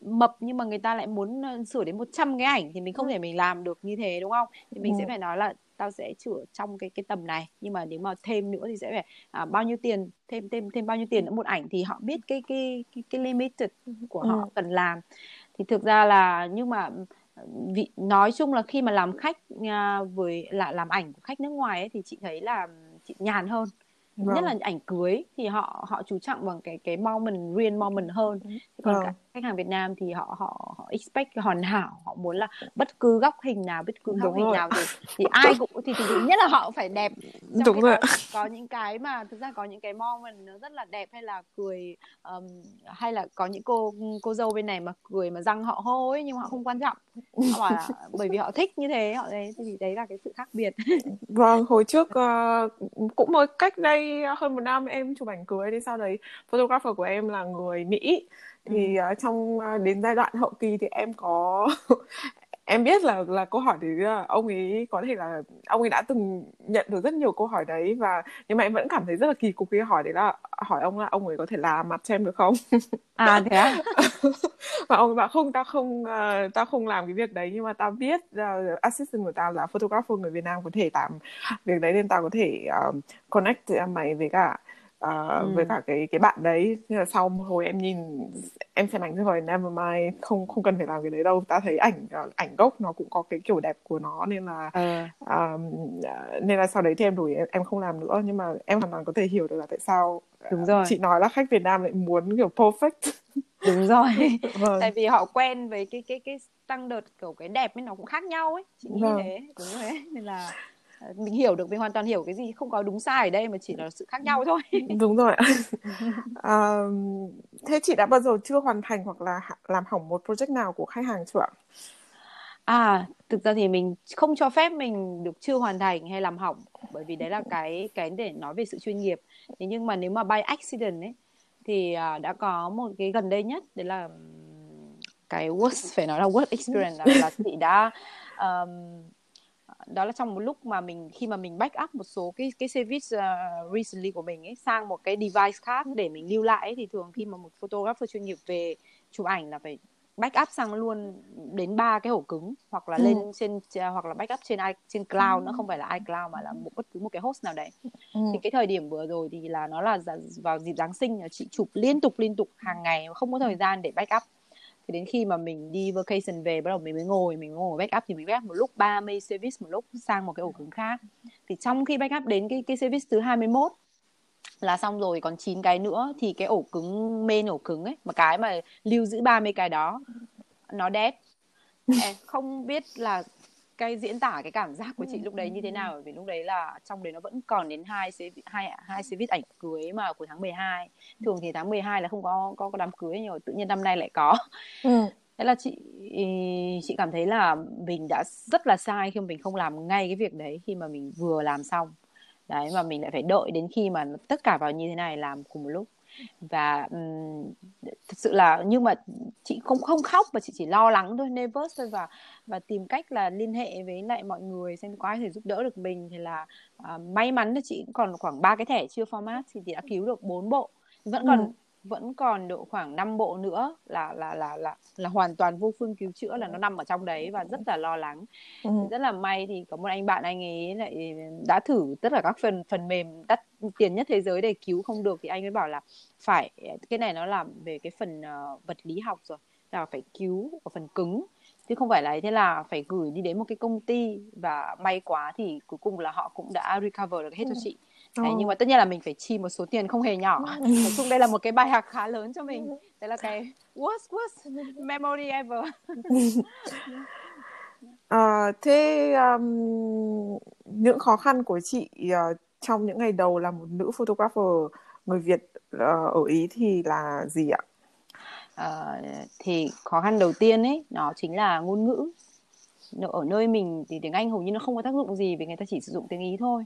mập nhưng mà người ta lại muốn ờ, sửa đến 100 cái ảnh thì mình không ừ. thể mình làm được như thế đúng không thì mình ừ. sẽ phải nói là tao sẽ sửa trong cái cái tầm này nhưng mà nếu mà thêm nữa thì sẽ phải à, bao nhiêu tiền thêm thêm thêm bao nhiêu tiền nữa một ảnh thì họ biết cái cái cái, cái limited của họ ừ. cần làm thì thực ra là nhưng mà vị nói chung là khi mà làm khách à, với là làm ảnh của khách nước ngoài ấy, thì chị thấy là chị nhàn hơn vâng. nhất là ảnh cưới thì họ họ chú trọng bằng cái cái moment real moment hơn còn vâng. cả khách hàng Việt Nam thì họ họ họ expect hoàn hảo họ muốn là bất cứ góc hình nào bất cứ góc Đúng hình rồi. nào thì thì ai cũng thì, thì, thì nhất là họ phải đẹp Trong Đúng rồi. Có, có những cái mà thực ra có những cái moment nó rất là đẹp hay là cười um, hay là có những cô cô dâu bên này mà cười mà răng họ hô ấy nhưng mà họ không quan trọng họ bảo là bởi vì họ thích như thế họ đấy thì đấy là cái sự khác biệt vâng hồi trước uh, cũng mới cách đây hơn một năm em chụp ảnh cưới thì sau đấy photographer của em là người Mỹ thì uh, trong uh, đến giai đoạn hậu kỳ thì em có em biết là là câu hỏi thì ông ấy có thể là ông ấy đã từng nhận được rất nhiều câu hỏi đấy và nhưng mà em vẫn cảm thấy rất là kỳ cục khi hỏi đấy là hỏi ông là ông ấy có thể làm mặt cho em được không? À thế à và ông ấy bảo không tao không uh, tao không làm cái việc đấy nhưng mà tao biết uh, assistant của tao là photographer người Việt Nam có thể làm việc đấy nên tao có thể uh, connect mày với cả uh, ừ. với cả cái cái bạn đấy nhưng là sau một hồi em nhìn em xem ảnh rồi never mind không không cần phải làm cái đấy đâu ta thấy ảnh uh, ảnh gốc nó cũng có cái kiểu đẹp của nó nên là ừ. uh, nên là sau đấy thì em đuổi em, em không làm nữa nhưng mà em hoàn toàn có thể hiểu được là tại sao đúng rồi chị nói là khách Việt Nam lại muốn kiểu perfect đúng rồi vâng. tại vì họ quen với cái cái cái tăng đợt kiểu cái đẹp ấy nó cũng khác nhau ấy chị nghĩ vâng. thế đúng thế nên là mình hiểu được mình hoàn toàn hiểu cái gì không có đúng sai ở đây mà chỉ là sự khác nhau thôi. Đúng rồi. À, thế chị đã bao giờ chưa hoàn thành hoặc là làm hỏng một project nào của khách hàng chưa ạ? À thực ra thì mình không cho phép mình được chưa hoàn thành hay làm hỏng bởi vì đấy là cái cái để nói về sự chuyên nghiệp. Thế nhưng mà nếu mà by accident ấy thì uh, đã có một cái gần đây nhất đấy là cái worst phải nói là worst experience là, là chị đã um, đó là trong một lúc mà mình khi mà mình back up một số cái cái service uh, recently của mình ấy sang một cái device khác để mình lưu lại ấy, thì thường khi mà một photographer chuyên nghiệp về chụp ảnh là phải backup sang luôn đến ba cái ổ cứng hoặc là ừ. lên trên hoặc là backup trên i trên cloud nó không phải là iCloud mà là một bất cứ một cái host nào đấy ừ. thì cái thời điểm vừa rồi thì là nó là vào dịp Giáng sinh là chị chụp liên tục liên tục hàng ngày không có thời gian để backup thì đến khi mà mình đi vacation về, bắt đầu mình mới ngồi, mình ngồi backup thì mình backup một lúc 30 service một lúc, sang một cái ổ cứng khác. Thì trong khi backup đến cái cái service thứ 21 là xong rồi, còn 9 cái nữa thì cái ổ cứng, main ổ cứng ấy, mà cái mà lưu giữ 30 cái đó, nó dead. Không biết là cái diễn tả cái cảm giác của chị lúc đấy như thế nào? Bởi vì lúc đấy là trong đấy nó vẫn còn đến hai hai hai viết ảnh cưới mà của tháng 12 thường thì tháng 12 là không có có, có đám cưới nhiều tự nhiên năm nay lại có. Ừ. thế là chị chị cảm thấy là mình đã rất là sai khi mà mình không làm ngay cái việc đấy khi mà mình vừa làm xong. Đấy mà mình lại phải đợi đến khi mà tất cả vào như thế này làm cùng một lúc và um, thực sự là nhưng mà chị không không khóc mà chị chỉ lo lắng thôi nervous thôi và và tìm cách là liên hệ với lại mọi người xem có ai thể giúp đỡ được mình. Thì là uh, may mắn là chị còn khoảng ba cái thẻ chưa format thì chị đã cứu được bốn bộ. Vẫn còn ừ vẫn còn độ khoảng 5 bộ nữa là là là là là hoàn toàn vô phương cứu chữa là nó nằm ở trong đấy và rất là lo lắng. Ừ. rất là may thì có một anh bạn anh ấy lại đã thử tất cả các phần phần mềm đắt tiền nhất thế giới để cứu không được thì anh ấy bảo là phải cái này nó làm về cái phần uh, vật lý học rồi là phải cứu ở phần cứng chứ không phải là thế là phải gửi đi đến một cái công ty và may quá thì cuối cùng là họ cũng đã recover được hết cho chị Đấy, nhưng mà tất nhiên là mình phải chi một số tiền không hề nhỏ. Nói chung đây là một cái bài học khá lớn cho mình. Đây là cái worst worst memory ever. À, thế um, những khó khăn của chị uh, trong những ngày đầu là một nữ photographer người Việt uh, ở Ý thì là gì ạ? Uh, thì khó khăn đầu tiên ấy nó chính là ngôn ngữ. Ở nơi mình thì tiếng Anh hầu như nó không có tác dụng gì vì người ta chỉ sử dụng tiếng Ý thôi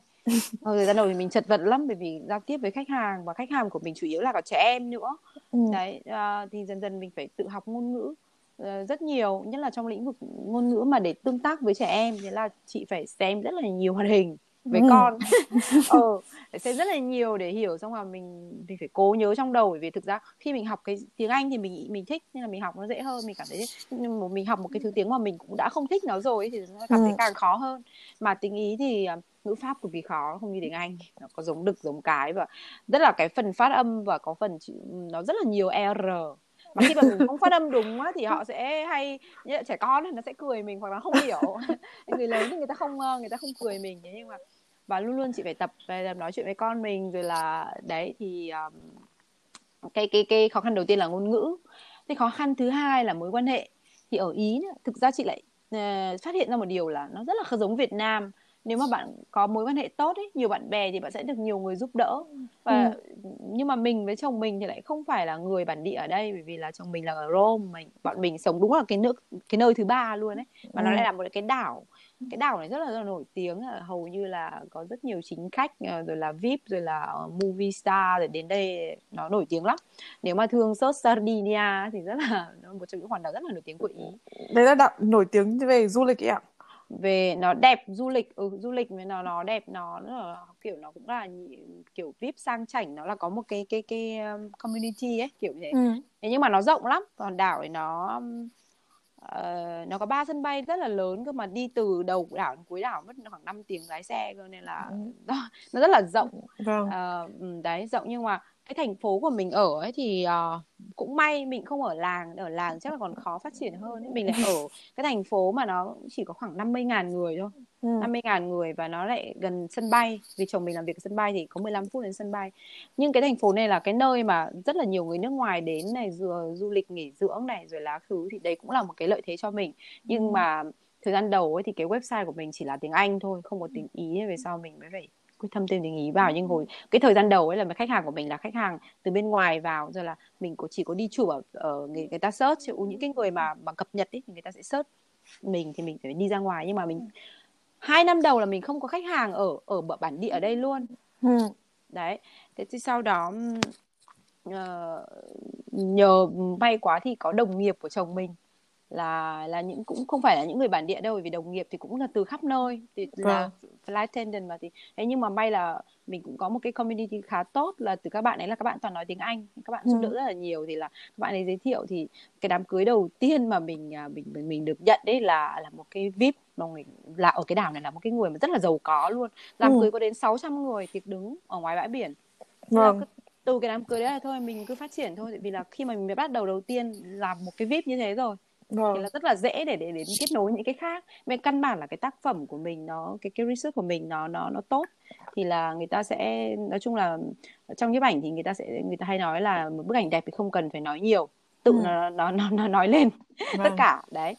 ờ, thời gian đầu thì mình chật vật lắm bởi vì giao tiếp với khách hàng và khách hàng của mình chủ yếu là có trẻ em nữa ừ. đấy uh, thì dần dần mình phải tự học ngôn ngữ uh, rất nhiều nhất là trong lĩnh vực ngôn ngữ mà để tương tác với trẻ em thế là chị phải xem rất là nhiều hoạt hình với ừ. con. Ờ phải xem rất là nhiều để hiểu xong rồi mình mình phải cố nhớ trong đầu bởi vì thực ra khi mình học cái tiếng Anh thì mình mình thích nên là mình học nó dễ hơn mình cảm thấy nhưng mà mình học một cái thứ tiếng mà mình cũng đã không thích nó rồi thì nó cảm thấy ừ. càng khó hơn. Mà tiếng Ý thì à, ngữ pháp cực kỳ khó không như tiếng Anh. Nó có giống đực giống cái và rất là cái phần phát âm và có phần nó rất là nhiều r. Mà khi mà mình không phát âm đúng á, thì họ sẽ hay trẻ con nó sẽ cười mình hoặc là không hiểu. Người lớn thì người ta không người ta không cười mình. Nhưng mà và luôn luôn chị phải tập về nói chuyện với con mình rồi là đấy thì um, cái cái cái khó khăn đầu tiên là ngôn ngữ. Cái khó khăn thứ hai là mối quan hệ. Thì ở ý thực ra chị lại uh, phát hiện ra một điều là nó rất là giống Việt Nam nếu mà bạn có mối quan hệ tốt ấy nhiều bạn bè thì bạn sẽ được nhiều người giúp đỡ. Và ừ. nhưng mà mình với chồng mình thì lại không phải là người bản địa ở đây bởi vì là chồng mình là ở Rome mình bọn mình sống đúng là cái nước cái nơi thứ ba luôn ấy. Và ừ. nó lại là một cái đảo. Cái đảo này rất là, rất là nổi tiếng hầu như là có rất nhiều chính khách ờ, rồi là vip rồi là ờ, movie star rồi đến đây nó nổi tiếng lắm. Nếu mà thương search Sardinia thì rất là một trong những hòn đảo rất là nổi tiếng của ý. Đấy là đảo nổi tiếng về du lịch ấy ạ về nó đẹp du lịch ừ, du lịch với nó nó đẹp nó, nó kiểu nó cũng là kiểu vip sang chảnh nó là có một cái cái cái um, community ấy kiểu như thế ừ. thế nhưng mà nó rộng lắm còn đảo thì nó uh, nó có ba sân bay rất là lớn cơ mà đi từ đầu đảo đến cuối đảo mất khoảng 5 tiếng lái xe cơ nên là ừ. nó, nó rất là rộng vâng. uh, đấy rộng nhưng mà cái thành phố của mình ở ấy thì uh, cũng may mình không ở làng ở làng chắc là còn khó phát triển hơn ấy. mình lại ở cái thành phố mà nó chỉ có khoảng 50 ngàn người thôi ừ. 50 ngàn người và nó lại gần sân bay vì chồng mình làm việc ở sân bay thì có 15 phút đến sân bay nhưng cái thành phố này là cái nơi mà rất là nhiều người nước ngoài đến này vừa du lịch nghỉ dưỡng này rồi lá thứ thì đấy cũng là một cái lợi thế cho mình nhưng ừ. mà thời gian đầu ấy thì cái website của mình chỉ là tiếng Anh thôi không có tiếng Ý về sau mình mới phải quyết thâm thêm tiếng ý vào nhưng hồi cái thời gian đầu ấy là khách hàng của mình là khách hàng từ bên ngoài vào rồi là mình có chỉ có đi chụp ở, ở người, người ta search những cái người mà mà cập nhật ấy thì người ta sẽ search mình thì mình phải đi ra ngoài. Nhưng mà mình hai năm đầu là mình không có khách hàng ở ở bản địa ở đây luôn. Ừ. đấy thế thì sau đó uh, nhờ may quá thì có đồng nghiệp của chồng mình là là những cũng không phải là những người bản địa đâu vì đồng nghiệp thì cũng là từ khắp nơi thì là vâng. flight attendant mà thì thế nhưng mà may là mình cũng có một cái community khá tốt là từ các bạn ấy là các bạn toàn nói tiếng Anh các bạn giúp ừ. đỡ rất là nhiều thì là các bạn ấy giới thiệu thì cái đám cưới đầu tiên mà mình à, mình mình, mình được nhận đấy là là một cái vip mà mình là ở cái đảo này là một cái người mà rất là giàu có luôn đám ừ. cưới có đến 600 người tiệc đứng ở ngoài bãi biển vâng. từ cái đám cưới đấy là thôi mình cứ phát triển thôi vì là khi mà mình bắt đầu đầu tiên làm một cái vip như thế rồi vâng. thì là rất là dễ để để đến kết nối những cái khác men căn bản là cái tác phẩm của mình nó cái cái research của mình nó nó nó tốt thì là người ta sẽ nói chung là trong nhiếp ảnh thì người ta sẽ người ta hay nói là một bức ảnh đẹp thì không cần phải nói nhiều tự ừ. nó, nó nó nó nói lên vâng. tất cả đấy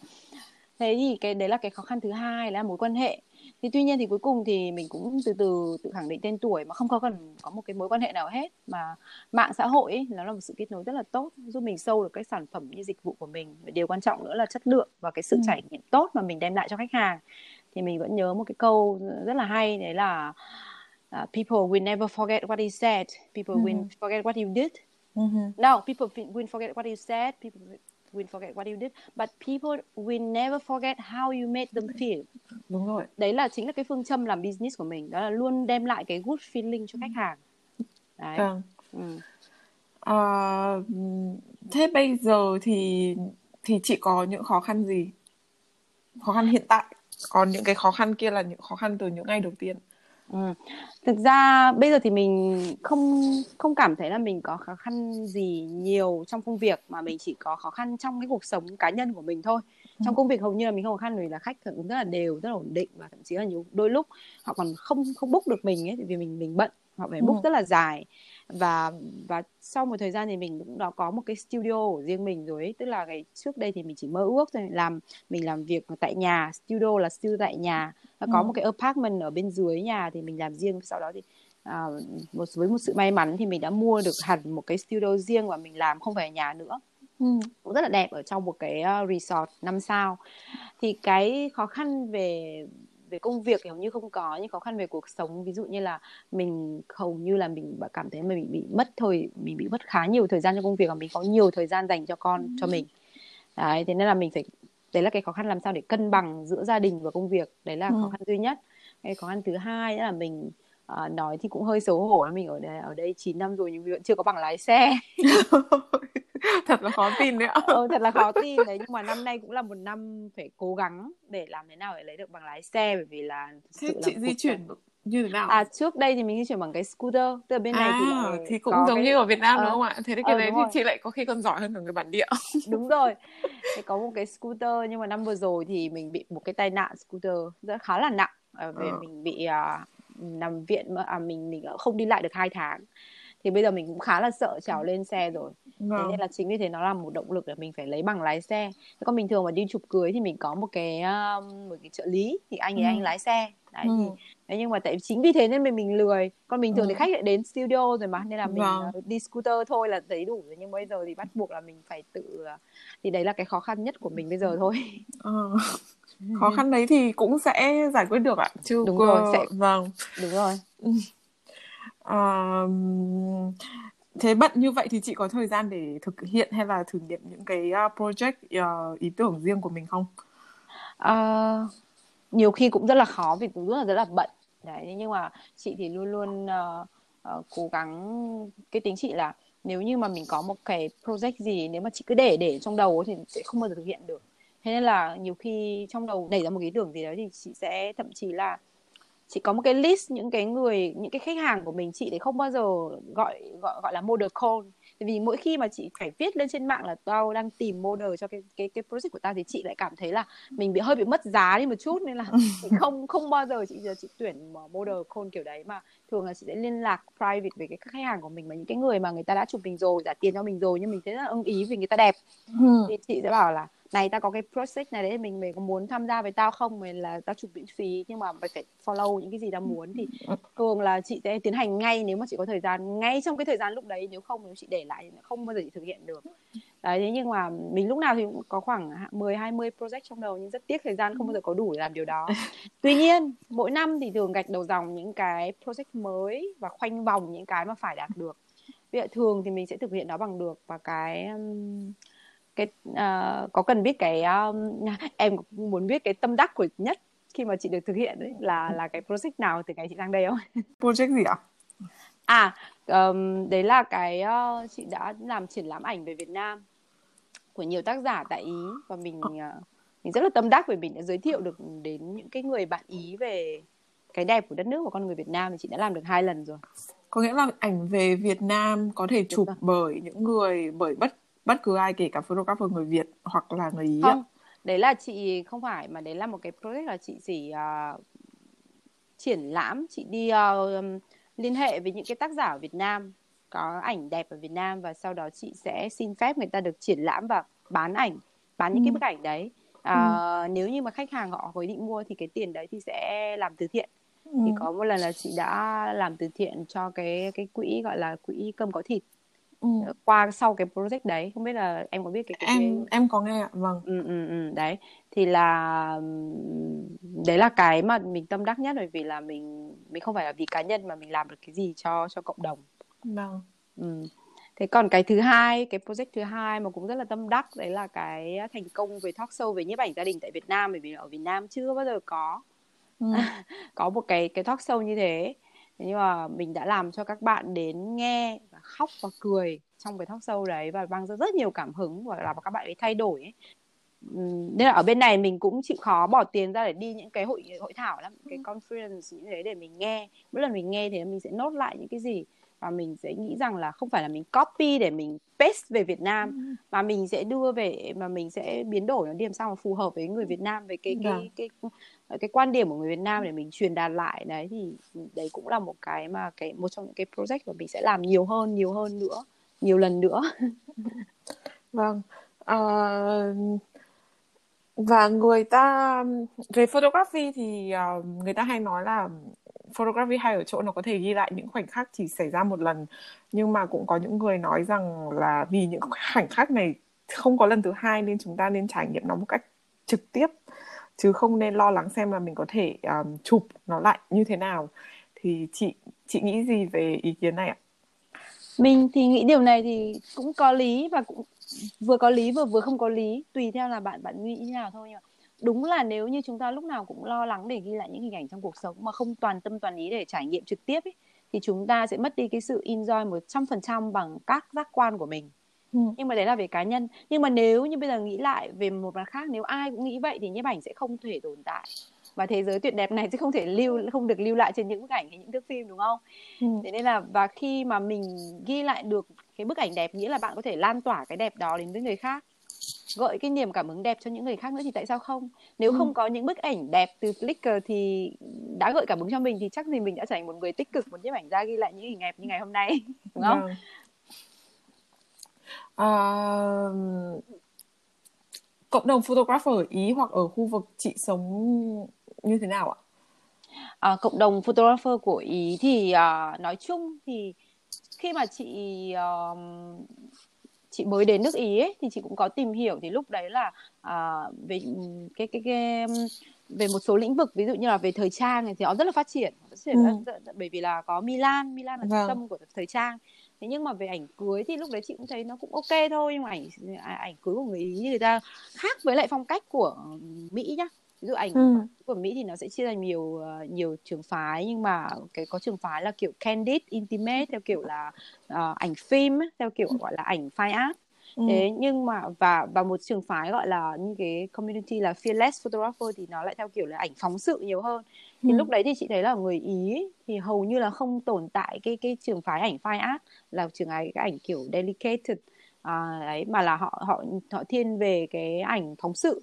thế thì cái đấy là cái khó khăn thứ hai là mối quan hệ thì tuy nhiên thì cuối cùng thì mình cũng từ từ tự khẳng định tên tuổi mà không có cần có một cái mối quan hệ nào hết mà mạng xã hội ấy, nó là một sự kết nối rất là tốt giúp mình sâu được cái sản phẩm như dịch vụ của mình và điều quan trọng nữa là chất lượng và cái sự ừ. trải nghiệm tốt mà mình đem lại cho khách hàng thì mình vẫn nhớ một cái câu rất là hay đấy là uh, people will never forget what you said people mm-hmm. will forget what you did mm-hmm. no people will forget what you said people will forget what you did but people will never forget how you made them feel. Đúng rồi. Đấy là chính là cái phương châm làm business của mình đó là luôn đem lại cái good feeling cho khách hàng. Đấy. Vâng. ừ. à, thế bây giờ thì thì chị có những khó khăn gì? Khó khăn hiện tại. Còn những cái khó khăn kia là những khó khăn từ những ngày đầu tiên Ừ. Thực ra bây giờ thì mình không không cảm thấy là mình có khó khăn gì nhiều trong công việc mà mình chỉ có khó khăn trong cái cuộc sống cá nhân của mình thôi. Ừ. Trong công việc hầu như là mình không khó khăn vì là khách cũng rất là đều, rất là ổn định và thậm chí là nhiều đôi lúc họ còn không không book được mình ấy vì mình mình bận, họ phải book ừ. rất là dài và và sau một thời gian thì mình cũng đã có một cái studio của riêng mình rồi ấy. tức là ngày trước đây thì mình chỉ mơ ước thôi làm mình làm việc tại nhà studio là studio tại nhà nó có ừ. một cái apartment ở bên dưới nhà thì mình làm riêng sau đó thì à, một với một sự may mắn thì mình đã mua được hẳn một cái studio riêng và mình làm không phải ở nhà nữa ừ. cũng rất là đẹp ở trong một cái uh, resort năm sao thì cái khó khăn về về công việc thì hầu như không có nhưng khó khăn về cuộc sống. Ví dụ như là mình hầu như là mình cảm thấy mình bị, bị mất thời mình bị mất khá nhiều thời gian cho công việc và mình có nhiều thời gian dành cho con cho mình. Đấy thế nên là mình phải đấy là cái khó khăn làm sao để cân bằng giữa gia đình và công việc. Đấy là ừ. khó khăn duy nhất. Cái khó khăn thứ hai là mình uh, nói thì cũng hơi xấu hổ là mình ở đây ở đây 9 năm rồi nhưng vẫn chưa có bằng lái xe thật là khó tin đấy ạ. Ừ, thật là khó tin đấy nhưng mà năm nay cũng là một năm phải cố gắng để làm thế nào để lấy được bằng lái xe bởi vì là thế chị di chuyển như thế nào? À trước đây thì mình di chuyển bằng cái scooter là bên này thì à, thì cũng giống cái... như ở Việt Nam ờ, đúng không ạ? Thế thì cái ờ, đấy thì rồi. chị lại có khi còn giỏi hơn cả người bản địa. Đúng rồi. Thì có một cái scooter nhưng mà năm vừa rồi thì mình bị một cái tai nạn scooter rất khá là nặng về ờ. mình bị uh, nằm viện mà à, mình mình không đi lại được hai tháng thì bây giờ mình cũng khá là sợ trèo lên xe rồi thế Vâng. nên là chính vì thế nó là một động lực để mình phải lấy bằng lái xe thế còn bình thường mà đi chụp cưới thì mình có một cái um, một cái trợ lý thì anh ấy Ừ. anh lái xe đấy Ừ. thì đấy nhưng mà tại chính vì thế nên mình mình lười còn bình thường Ừ. thì khách lại đến studio rồi mà nên là mình Vâng. uh, đi scooter thôi là thấy đủ rồi nhưng bây giờ thì bắt buộc là mình phải tự uh, thì đấy là cái khó khăn nhất của mình bây giờ thôi Ờ. Khó khăn đấy thì cũng sẽ giải quyết được ạ. Chứ Đúng cô- rồi, sẽ- vâng. đúng rồi Thế bận như vậy thì chị có thời gian để thực hiện hay là thử nghiệm những cái ờ, project uh, ý tưởng riêng của mình không? Ờ, nhiều khi cũng rất là khó vì cũng rất là rất là bận đấy nhưng mà chị thì luôn luôn uh, uh, cố gắng cái tính chị là nếu như mà mình có một cái project gì nếu mà chị cứ để để trong đầu thì sẽ không bao giờ thực hiện được thế nên là nhiều khi trong đầu nảy ra một ý tưởng gì đó thì chị sẽ thậm chí là chị có một cái list những cái người những cái khách hàng của mình chị để không bao giờ gọi gọi gọi là model call. Tại vì mỗi khi mà chị phải viết lên trên mạng là tao đang tìm model cho cái cái cái project của tao thì chị lại cảm thấy là mình bị hơi bị mất giá đi một chút nên là chị không không bao giờ chị giờ chị tuyển model call kiểu đấy. Mà thường là chị sẽ liên lạc private với cái khách hàng của mình mà những cái người mà người ta đã chụp mình rồi trả tiền cho mình rồi nhưng mình thấy rất là ưng ý vì người ta đẹp. Ừ. thì chị sẽ bảo là này tao có cái project này đấy mình mày có muốn tham gia với tao không? Mày là tao chụp miễn phí nhưng mà mày phải follow những cái gì tao muốn. Thì thường là chị sẽ tiến hành ngay nếu mà chị có thời gian ngay trong cái thời gian lúc đấy nếu không nếu chị để lại thì không bao giờ chị thực hiện được đấy thế nhưng mà mình lúc nào thì cũng có khoảng 10 20 project trong đầu nhưng rất tiếc thời gian không bao giờ có đủ để làm điều đó tuy nhiên mỗi năm thì thường gạch đầu dòng những cái project mới và khoanh vòng những cái mà phải đạt được Ví dụ thường thì mình sẽ thực hiện nó bằng được và cái um, cái ờ, có cần biết cái um, em cũng muốn biết cái tâm đắc của nhất khi mà chị được thực hiện đấy là là cái project nào từ ngày chị sang đây không? Project gì ạ? À, ờm, đấy là cái ờ, chị đã làm triển lãm ảnh về Việt Nam của nhiều tác giả tại Ý và mình ờ, mình rất là tâm đắc vì mình đã giới thiệu được đến những cái người bạn Ý về cái đẹp của đất nước và con người Việt Nam thì chị đã làm được hai lần rồi. Có nghĩa là ảnh về Việt Nam có thể chụp rồi. bởi những người bởi bất bất cứ ai kể cả photographer người Việt hoặc là người Ý ạ. Không, đấy là chị không phải mà đấy là một cái project là chị chỉ ờ, triển lãm, chị đi ừm, liên hệ với những cái tác giả ở Việt Nam có ảnh đẹp ở Việt Nam và sau đó chị sẽ xin phép người ta được triển lãm và bán ảnh, bán những cái Ừ. bức ảnh đấy. À, Nếu như mà khách hàng họ có ý định mua thì cái tiền đấy thì sẽ làm từ thiện. Ừ. Thì có một lần là chị đã làm từ thiện cho cái cái quỹ gọi là quỹ cơm có thịt Ừ. qua sau cái project đấy. Không biết là em có biết cái cái, cái Em em có nghe ạ. Vâng. ừ, ừ, ừ, đấy thì là đấy là cái mà mình tâm đắc nhất bởi vì là mình mình không phải là vì cá nhân mà mình làm được cái gì cho cho cộng đồng Vâng. ừ. thế còn cái thứ hai cái project thứ hai mà cũng rất là tâm đắc đấy là cái thành công về talk show về nhiếp ảnh gia đình tại Việt Nam bởi vì ở Việt Nam chưa bao giờ có Ừ. có một cái cái talk show như thế Thế nhưng mà mình đã làm cho các bạn đến nghe và khóc và cười trong cái talk show đấy và mang ra rất nhiều cảm hứng và làm cho các bạn ấy thay đổi ấy. Nên là ở bên này mình cũng chịu khó bỏ tiền ra để đi những cái hội hội thảo lắm cái conference như thế để mình nghe mỗi lần mình nghe thì mình sẽ nốt lại những cái gì và mình sẽ nghĩ rằng là không phải là mình copy để mình paste về Việt Nam mà mình sẽ đưa về mà mình sẽ biến đổi nó đi làm sao mà phù hợp với người Việt Nam về cái cái cái cái, cái quan điểm của người Việt Nam để mình truyền đạt lại. Đấy thì đấy cũng là một cái mà cái một trong những cái project mà mình sẽ làm nhiều hơn nhiều hơn nữa nhiều lần nữa. Vâng. Ờ, và người ta về photography thì ờ, người ta hay nói là photography hay ở chỗ nó có thể ghi lại những khoảnh khắc chỉ xảy ra một lần. Nhưng mà cũng có những người nói rằng là vì những khoảnh khắc này không có lần thứ hai nên chúng ta nên trải nghiệm nó một cách trực tiếp chứ không nên lo lắng xem là mình có thể um, chụp nó lại như thế nào. Thì chị chị nghĩ gì về ý kiến này ạ? mình thì nghĩ điều này thì cũng có lý và cũng vừa có lý vừa vừa không có lý tùy theo là bạn bạn nghĩ như nào thôi. Nhưng mà đúng là nếu như chúng ta lúc nào cũng lo lắng để ghi lại những hình ảnh trong cuộc sống mà không toàn tâm toàn ý để trải nghiệm trực tiếp ấy, thì chúng ta sẽ mất đi cái sự enjoy một trăm phần trăm bằng các giác quan của mình. Ừ. nhưng mà đấy là về cá nhân. Nhưng mà nếu như bây giờ nghĩ lại về một mặt khác nếu ai cũng nghĩ vậy thì nhiếp ảnh sẽ không thể tồn tại. Và thế giới tuyệt đẹp này sẽ không thể lưu không được lưu lại trên những bức ảnh hay những thước phim đúng không? Ừ. thế nên là và khi mà mình ghi lại được cái bức ảnh đẹp nghĩa là bạn có thể lan tỏa cái đẹp đó đến với người khác gợi cái niềm cảm hứng đẹp cho những người khác nữa thì tại sao không nếu ừ. không có những bức ảnh đẹp từ Flickr thì đã gợi cảm hứng cho mình thì chắc gì mình đã trở thành một người tích cực một nhiếp ảnh gia ghi lại những hình đẹp như ngày hôm nay đúng không vâng. à, cộng đồng photographer ở Ý hoặc ở khu vực chị sống như thế nào ạ? À, cộng đồng photographer của Ý thì à, nói chung thì khi mà chị uh, chị mới đến nước Ý ấy, thì chị cũng có tìm hiểu thì lúc đấy là uh, về cái cái cái về một số lĩnh vực ví dụ như là về thời trang này thì nó rất là phát triển, phát triển ừ. rất, rất, bởi vì là có Milan, Milan là vâng. trung tâm của thời trang thế nhưng mà về ảnh cưới thì lúc đấy chị cũng thấy nó cũng ok thôi nhưng mà ảnh à, ảnh cưới của người ý người ta khác với lại phong cách của mỹ nhá ví dụ ảnh ừ. của mỹ thì nó sẽ chia thành nhiều ờ, nhiều trường phái nhưng mà cái có trường phái là kiểu candid intimate theo kiểu là uh, ảnh phim theo kiểu gọi là ảnh fine art Ừ. thế nhưng mà và và một trường phái gọi là như cái community là fearless photographer thì nó lại theo kiểu là ảnh phóng sự nhiều hơn thì ừ. lúc đấy thì chị thấy là người ý thì hầu như là không tồn tại cái cái trường phái ảnh fine art là trường ấy cái ảnh kiểu delicated à, đấy mà là họ họ họ thiên về cái ảnh phóng sự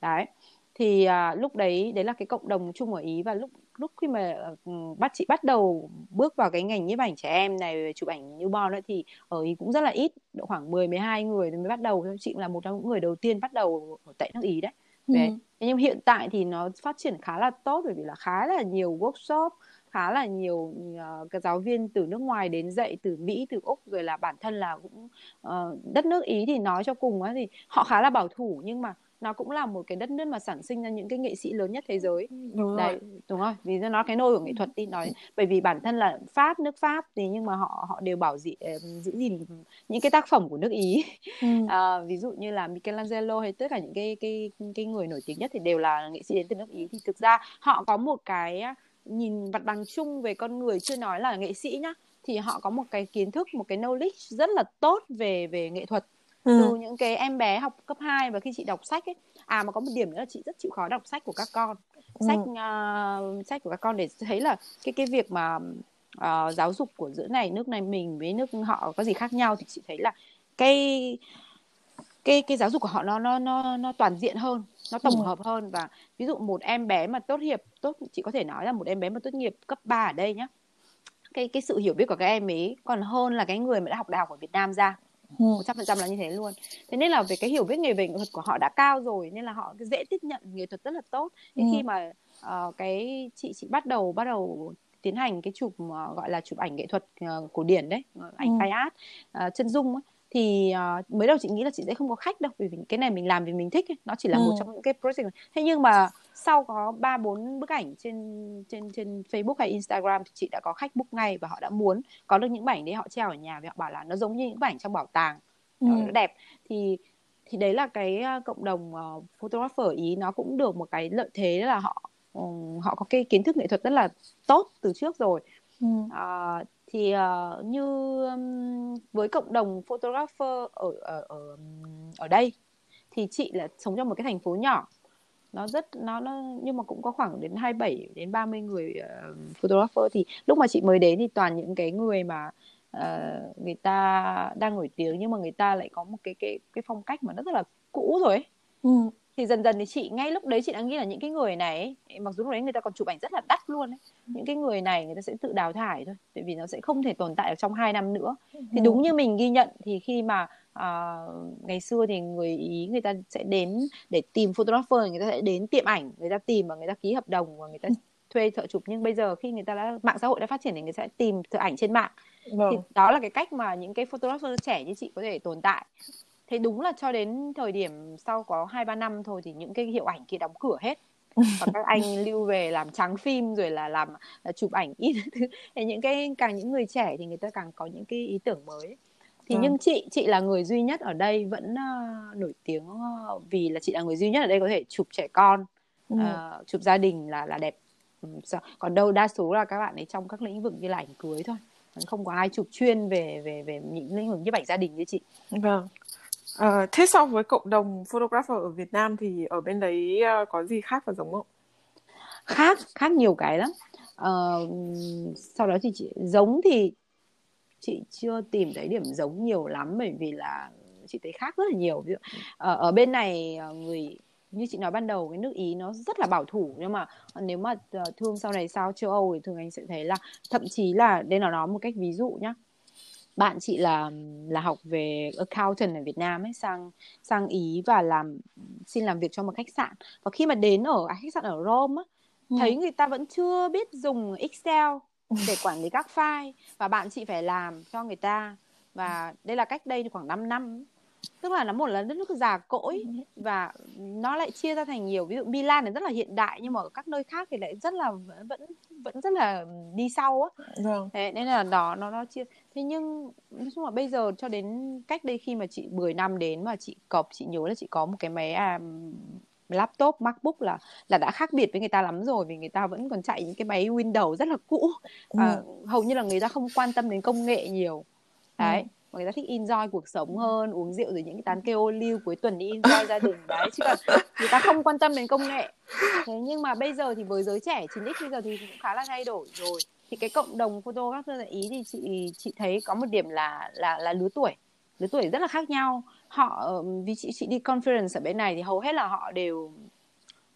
đấy thì à, lúc đấy đấy là cái cộng đồng chung ở ý và lúc lúc khi mà uh, bắt chị bắt đầu bước vào cái ngành nhiếp ảnh trẻ em này chụp ảnh newborn ấy thì ở ý cũng rất là ít độ khoảng 10 12 người mới bắt đầu chị là một trong những người đầu tiên bắt đầu ở tại nước ý đấy. Ừ. đấy. nhưng hiện tại thì nó phát triển khá là tốt bởi vì là khá là nhiều workshop khá là nhiều uh, cái giáo viên từ nước ngoài đến dạy từ Mỹ từ Úc rồi là bản thân là cũng uh, đất nước Ý thì nói cho cùng á thì họ khá là bảo thủ nhưng mà nó cũng là một cái đất nước mà sản sinh ra những cái nghệ sĩ lớn nhất thế giới. Đúng đấy rồi. đúng rồi. Vì nó cái nôi của nghệ thuật đi nói bởi vì bản thân là pháp nước pháp thì nhưng mà họ họ đều bảo dị, giữ gìn những cái tác phẩm của nước ý. Ừ. à, ví dụ như là Michelangelo hay tất cả những cái cái cái người nổi tiếng nhất thì đều là nghệ sĩ đến từ nước ý. Thì thực ra họ có một cái nhìn mặt bằng chung về con người chưa nói là nghệ sĩ nhá thì họ có một cái kiến thức một cái knowledge rất là tốt về về nghệ thuật ừ. từ những cái em bé học cấp 2 và khi chị đọc sách ấy à mà có một điểm nữa là chị rất chịu khó đọc sách của các con ừ. sách uh, sách của các con để thấy là cái cái việc mà uh, giáo dục của giữa này nước này mình với nước họ có gì khác nhau thì chị thấy là cái cái cái giáo dục của họ nó nó nó nó toàn diện hơn nó tổng ừ. hợp hơn và ví dụ một em bé mà tốt nghiệp tốt chị có thể nói là một em bé mà tốt nghiệp cấp 3 ở đây nhá cái cái sự hiểu biết của các em ấy còn hơn là cái người mà đã học đại học ở Việt Nam ra trăm phần trăm là như thế luôn thế nên là về cái hiểu biết nghề về nghệ thuật của họ đã cao rồi nên là họ dễ tiếp nhận nghệ thuật rất là tốt thế ừ. khi mà uh, cái chị chị bắt đầu bắt đầu tiến hành cái chụp uh, gọi là chụp ảnh nghệ thuật uh, cổ điển đấy ảnh ừ. fine art uh, chân dung ấy, thì uh, mới đầu chị nghĩ là chị sẽ không có khách đâu vì cái này mình làm vì mình thích ấy. nó chỉ là ừ. một trong những cái project thế nhưng mà sau có ba bốn bức ảnh trên trên trên Facebook hay Instagram thì chị đã có khách book ngay và họ đã muốn có được những ảnh đấy họ treo ở nhà và họ bảo là nó giống như những bức ảnh trong bảo tàng ừ. nó đẹp thì thì đấy là cái cộng đồng uh, photographer ý nó cũng được một cái lợi thế là họ um, họ có cái kiến thức nghệ thuật rất là tốt từ trước rồi ừ. uh, thì uh, như um, với cộng đồng photographer ở ở ở ở đây thì chị là sống trong một cái thành phố nhỏ. Nó rất nó nó nhưng mà cũng có khoảng đến 27 đến 30 người uh, photographer. Thì lúc mà chị mới đến thì toàn những cái người mà uh, người ta đang nổi tiếng nhưng mà người ta lại có một cái cái cái phong cách mà nó rất là cũ rồi ấy. Ừ thì dần dần thì chị ngay lúc đấy chị đã nghĩ là những cái người này ấy, mặc dù lúc đấy người ta còn chụp ảnh rất là đắt luôn ấy. những cái người này người ta sẽ tự đào thải thôi tại vì nó sẽ không thể tồn tại được trong hai năm nữa thì đúng như mình ghi nhận thì khi mà uh, ngày xưa thì người ý người ta sẽ đến để tìm photographer người ta sẽ đến tiệm ảnh người ta tìm và người ta ký hợp đồng và người ta thuê thợ chụp nhưng bây giờ khi người ta đã mạng xã hội đã phát triển thì người ta sẽ tìm thợ ảnh trên mạng vâng. thì đó là cái cách mà những cái photographer trẻ như chị có thể tồn tại thế đúng là cho đến thời điểm sau có hai ba năm thôi thì những cái hiệu ảnh kia đóng cửa hết. Và các anh lưu về làm trắng phim rồi là làm là chụp ảnh ít. Thứ những cái càng những người trẻ thì người ta càng có những cái ý tưởng mới. Thì ừ. nhưng chị chị là người duy nhất ở đây vẫn uh, nổi tiếng uh, vì là chị là người duy nhất ở đây có thể chụp trẻ con ừ. uh, chụp gia đình là là đẹp. Ừ, còn đâu đa số là các bạn ấy trong các lĩnh vực như là ảnh cưới thôi. Không có ai chụp chuyên về về về những lĩnh vực như ảnh gia đình như chị. Vâng À, thế so với cộng đồng photographer ở Việt Nam thì ở bên đấy ờ, có gì khác và giống không? Khác, khác nhiều cái lắm. À, sau đó thì chị giống thì chị chưa tìm thấy điểm giống nhiều lắm bởi vì là chị thấy khác rất là nhiều ví dụ ở, ở bên này người như chị nói ban đầu cái nước ý nó rất là bảo thủ nhưng mà nếu mà thương sau này sao châu âu thì thường anh sẽ thấy là thậm chí là đây là nó một cách ví dụ nhá bạn chị là là học về accountant ở Việt Nam ấy sang sang Ý và làm xin làm việc cho một khách sạn. Và khi mà đến ở à, khách sạn ở Rome á, ừ. thấy người ta vẫn chưa biết dùng Excel để quản lý các file và bạn chị phải làm cho người ta. Và đây là cách đây khoảng 5 năm tức là nó một là đất nước già cỗi và nó lại chia ra thành nhiều ví dụ Milan thì rất là hiện đại nhưng mà ở các nơi khác thì lại rất là vẫn vẫn rất là đi sau á. Vâng. thế nên là đó nó nó chia thế nhưng nói chung là bây giờ cho đến cách đây khi mà chị 10 năm đến mà chị cọp chị nhớ là chị có một cái máy à, laptop macbook là là đã khác biệt với người ta lắm rồi vì người ta vẫn còn chạy những cái máy windows rất là cũ. À, ừ. hầu như là người ta không quan tâm đến công nghệ nhiều. Đấy. ừ mà người ta thích enjoy cuộc sống hơn uống rượu rồi những cái tán kêu ô liu cuối tuần đi enjoy gia đình đấy chứ còn người ta không quan tâm đến công nghệ. Thế nhưng mà bây giờ thì với giới trẻ chính x bây giờ thì cũng khá là thay đổi rồi. Thì cái cộng đồng photographer tại ý thì chị chị thấy có một điểm là là là lứa tuổi. Lứa tuổi rất là khác nhau. Họ vì chị chị đi conference ở bên này thì hầu hết là họ đều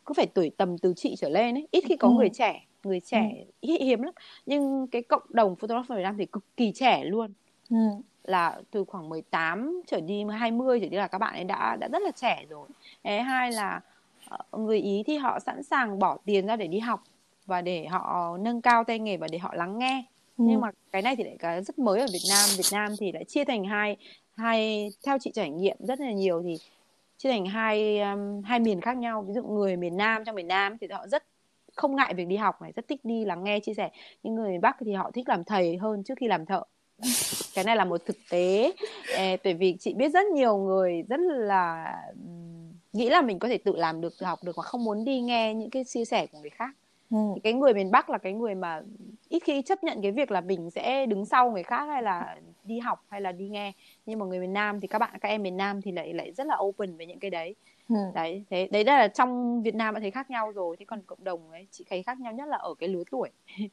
cứ phải tuổi tầm từ chị trở lên ấy. Ít khi có ừ. người trẻ người trẻ ừ. hiếm lắm. Nhưng cái cộng đồng photographer Việt Nam thì cực kỳ trẻ luôn. Ừ là từ khoảng 18 trở đi 20 trở đi là các bạn ấy đã đã rất là trẻ rồi. Thế hai là ờ, người Ý thì họ sẵn sàng bỏ tiền ra để đi học và để họ nâng cao tay nghề và để họ lắng nghe. Ừ. Nhưng mà cái này thì lại cái rất mới ở Việt Nam. Việt Nam thì lại chia thành hai hai theo chị trải nghiệm rất là nhiều thì chia thành hai um, hai miền khác nhau. Ví dụ người miền Nam trong miền Nam thì họ rất không ngại việc đi học này, rất thích đi lắng nghe chia sẻ. Nhưng người miền Bắc thì họ thích làm thầy hơn trước khi làm thợ cái này là một thực tế. Bởi vì chị biết rất nhiều người rất là nghĩ là mình có thể tự làm được tự học được mà không muốn đi nghe những cái chia sẻ của người khác. Ừ. cái người miền Bắc là cái người mà ít khi chấp nhận cái việc là mình sẽ đứng sau người khác hay là đi học hay là đi nghe. Nhưng mà người miền Nam thì các bạn các em miền Nam thì lại lại rất là open với những cái đấy. Ừ. đấy thế đấy là trong Việt Nam đã thấy khác nhau rồi. Thế còn cộng đồng ấy chị thấy khác nhau nhất là ở cái lứa tuổi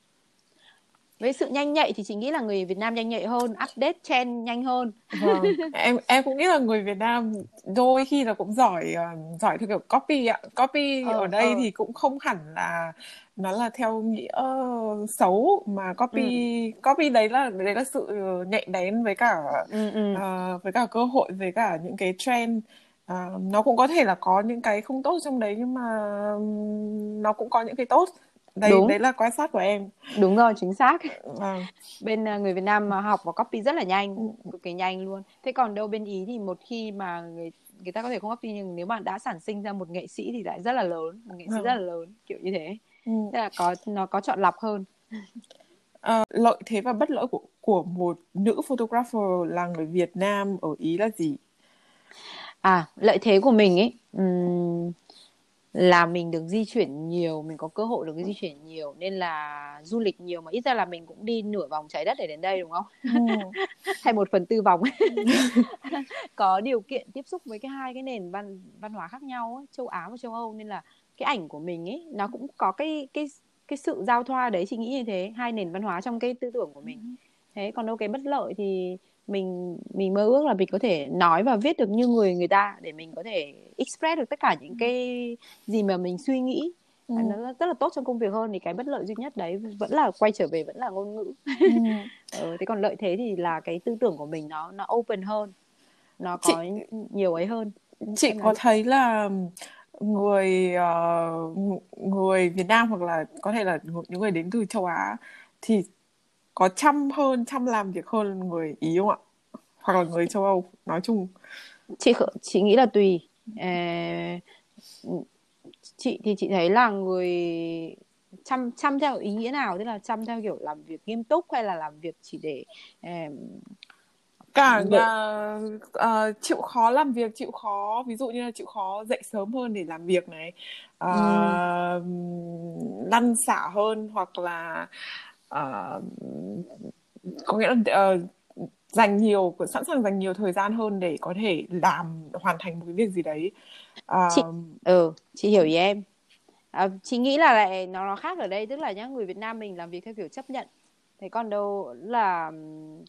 với sự nhanh nhạy thì chị nghĩ là người Việt Nam nhanh nhạy hơn update trend nhanh hơn vâng. em em cũng nghĩ là người Việt Nam đôi khi là cũng giỏi uh, giỏi theo kiểu copy ạ copy ờ, ở đây ờ. thì cũng không hẳn là nó là theo nghĩa xấu mà copy ừ. copy đấy là đấy là sự nhạy bén với cả ừ, ừ. Uh, với cả cơ hội với cả những cái trend uh, nó cũng có thể là có những cái không tốt trong đấy nhưng mà nó cũng có những cái tốt đấy đúng. đấy là quan sát của em đúng rồi chính xác vâng. bên uh, người Việt Nam mà học và copy rất là nhanh ừ. cực kỳ nhanh luôn thế còn đâu bên ý thì một khi mà người người ta có thể không copy nhưng nếu mà đã sản sinh ra một nghệ sĩ thì lại rất là lớn một nghệ sĩ ừ. rất là lớn kiểu như thế ừ. thế là có nó có chọn lọc hơn à, lợi thế và bất lợi của của một nữ photographer là người Việt Nam ở ý là gì à lợi thế của mình ấy um, là mình được di chuyển nhiều mình có cơ hội được di chuyển nhiều nên là du lịch nhiều mà ít ra là mình cũng đi nửa vòng trái đất để đến đây đúng không ừ. hay một phần tư vòng có điều kiện tiếp xúc với cái hai cái nền văn văn hóa khác nhau ấy, châu Á và châu Âu nên là cái ảnh của mình ấy nó cũng có cái cái cái sự giao thoa đấy chị nghĩ như thế hai nền văn hóa trong cái tư tưởng của mình ừ. thế còn đâu cái bất lợi thì mình mình mơ ước là mình có thể nói và viết được như người người ta để mình có thể express được tất cả những cái gì mà mình suy nghĩ ừ. nó rất là tốt trong công việc hơn thì cái bất lợi duy nhất đấy vẫn là quay trở về vẫn là ngôn ngữ ừ. ừ, thế còn lợi thế thì là cái tư tưởng của mình nó nó open hơn nó có chị, nhiều ấy hơn chị Em có nói. thấy là người uh, người Việt Nam hoặc là có thể là những người đến từ châu Á thì có chăm hơn chăm làm việc hơn người ý không ạ? Hoặc là người châu âu nói chung. Chị chị nghĩ là tùy. À, chị thì chị thấy là người chăm chăm theo ý nghĩa nào? Tức là chăm theo kiểu làm việc nghiêm túc hay là làm việc chỉ để uh, cả là uh, chịu khó làm việc chịu khó ví dụ như là chịu khó dậy sớm hơn để làm việc này. Uh, ừ. lăn xả hơn hoặc là uh, có nghĩa là uh, dành nhiều sẵn sàng dành nhiều thời gian hơn để có thể làm hoàn thành một cái việc gì đấy. Uh, chị ừ chị hiểu ý em. À, chị nghĩ là lại nó nó khác ở đây tức là nhá người Việt Nam mình làm việc theo kiểu chấp nhận. Thế còn đâu là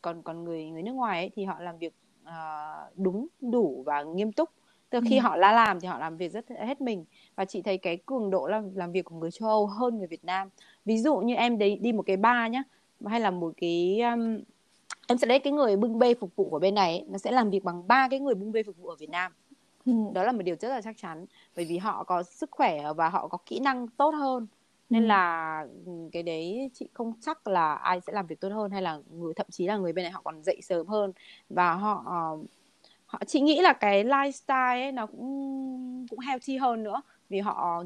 còn còn người người nước ngoài ấy, thì họ làm việc uh, đúng đủ và nghiêm túc từ khi ừ. họ đã làm thì họ làm việc rất hết mình và chị thấy cái cường độ làm làm việc của người châu Âu hơn người Việt Nam ví dụ như em đấy đi một cái bar nhá hay là một cái um, em sẽ lấy cái người bưng bê phục vụ của bên này ấy, nó sẽ làm việc bằng ba cái người bưng bê phục vụ ở Việt Nam ừ. đó là một điều rất là chắc chắn bởi vì họ có sức khỏe và họ có kỹ năng tốt hơn nên ừ. là cái đấy chị không chắc là ai sẽ làm việc tốt hơn hay là người thậm chí là người bên này họ còn dậy sớm hơn và họ họ chị nghĩ là cái lifestyle ấy nó cũng cũng healthy hơn nữa. Vì họ,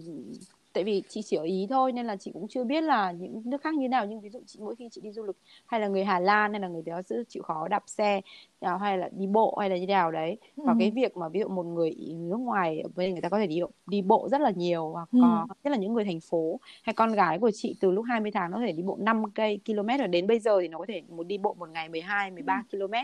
tại vì chị chỉ ở ý thôi nên là chị cũng chưa biết là những nước khác như nào. Nhưng ví dụ chị, mỗi khi chị đi du lịch hay là người Hà Lan hay là người đó chịu khó đạp xe hay là đi bộ hay là như nào đấy ừ. và cái việc mà ví dụ một người nước ngoài bên người ta có thể đi đi bộ rất là nhiều hoặc ừ. có nhất là những người thành phố hay con gái của chị từ lúc 20 tháng nó có thể đi bộ 5 cây km và đến bây giờ thì nó có thể một đi bộ một ngày 12 13 ừ. km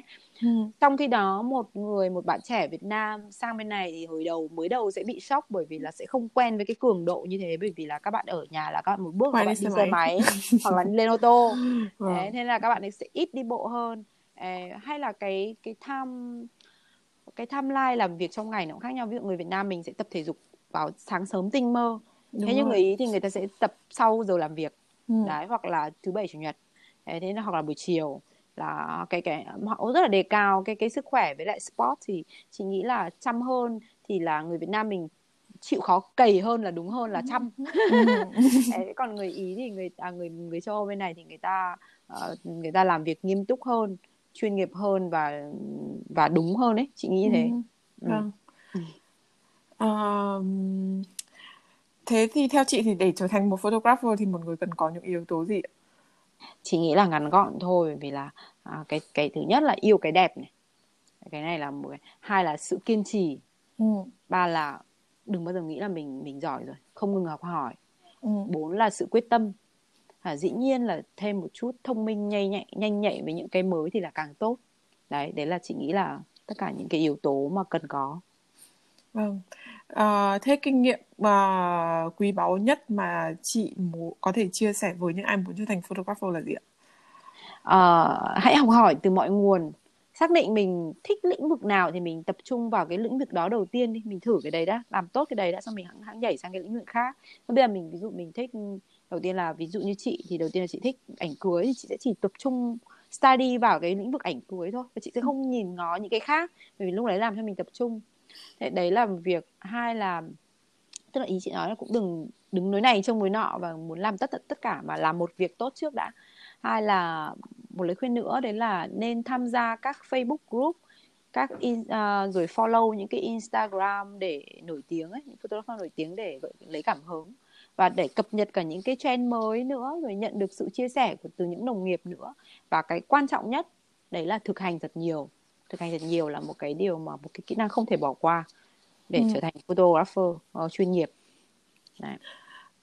ừ. trong khi đó một người một bạn trẻ Việt Nam sang bên này thì hồi đầu mới đầu sẽ bị sốc bởi vì là sẽ không quen với cái cường độ như thế bởi vì là các bạn ở nhà là các bạn một bước các bạn đi xe máy hoặc là lên ô tô. Đấy, thế là các bạn ấy sẽ ít đi bộ hơn hay là cái cái tham cái tham lai làm việc trong ngày nó cũng khác nhau. Ví dụ người Việt Nam mình sẽ tập thể dục vào sáng sớm tinh mơ. Đúng thế nhưng người ý thì người ta sẽ tập sau giờ làm việc. Ừ. đấy hoặc là thứ bảy chủ nhật. Đấy, thế hoặc là buổi chiều. Là cái cái họ rất là đề cao cái cái sức khỏe với lại sport thì chị nghĩ là chăm hơn thì là người Việt Nam mình chịu khó cày hơn là đúng hơn là chăm. Ừ. còn người ý thì người à, người người châu Âu bên này thì người ta uh, người ta làm việc nghiêm túc hơn chuyên nghiệp hơn và và đúng hơn đấy chị nghĩ thế. Ừ. vâng. À, thế thì theo chị thì để trở thành một photographer thì một người cần có những yếu tố gì ạ? Chị nghĩ là ngắn gọn thôi vì là à, cái cái thứ nhất là yêu cái đẹp này. Cái này là một cái hai là sự kiên trì. Ừ. ba là đừng bao giờ nghĩ là mình mình giỏi rồi không ngừng học hỏi. Ừ. bốn là sự quyết tâm à, dĩ nhiên là thêm một chút thông minh nhanh nhạy nhanh nhạy với những cái mới thì là càng tốt. Đấy đấy là chị nghĩ là tất cả những cái yếu tố mà cần có. Vâng. À, thế kinh nghiệm mà quý báu nhất mà chị muốn có thể chia sẻ với những ai muốn trở thành photographer là gì ạ? À, hãy học hỏi từ mọi nguồn. Xác định mình thích lĩnh vực nào thì mình tập trung vào cái lĩnh vực đó đầu tiên đi. Mình thử cái đấy đã làm tốt cái đấy đã xong mình hãng hãng nhảy sang cái lĩnh vực khác. Bây giờ mình ví dụ mình thích đầu tiên là ví dụ như chị thì đầu tiên là chị thích ảnh cưới thì chị sẽ chỉ tập trung study vào cái lĩnh vực ảnh cưới thôi và chị sẽ không nhìn ngó những cái khác bởi vì lúc đấy làm cho mình tập trung. Thế đấy là việc. Hai là tức là ý chị nói là cũng đừng đứng núi này trông núi nọ và muốn làm tất tất cả mà làm một việc tốt trước đã. Hai là một lời khuyên nữa đấy là nên tham gia các Facebook group các in, uh, rồi follow những cái Instagram để nổi tiếng ấy, những photographer nổi tiếng để lấy cảm hứng và để cập nhật cả những cái trend mới nữa rồi nhận được sự chia sẻ của từ những đồng nghiệp nữa và cái quan trọng nhất đấy là thực hành thật nhiều thực hành thật nhiều là một cái điều mà một cái kỹ năng không thể bỏ qua để ừ. trở thành photographer uh, chuyên nghiệp đấy.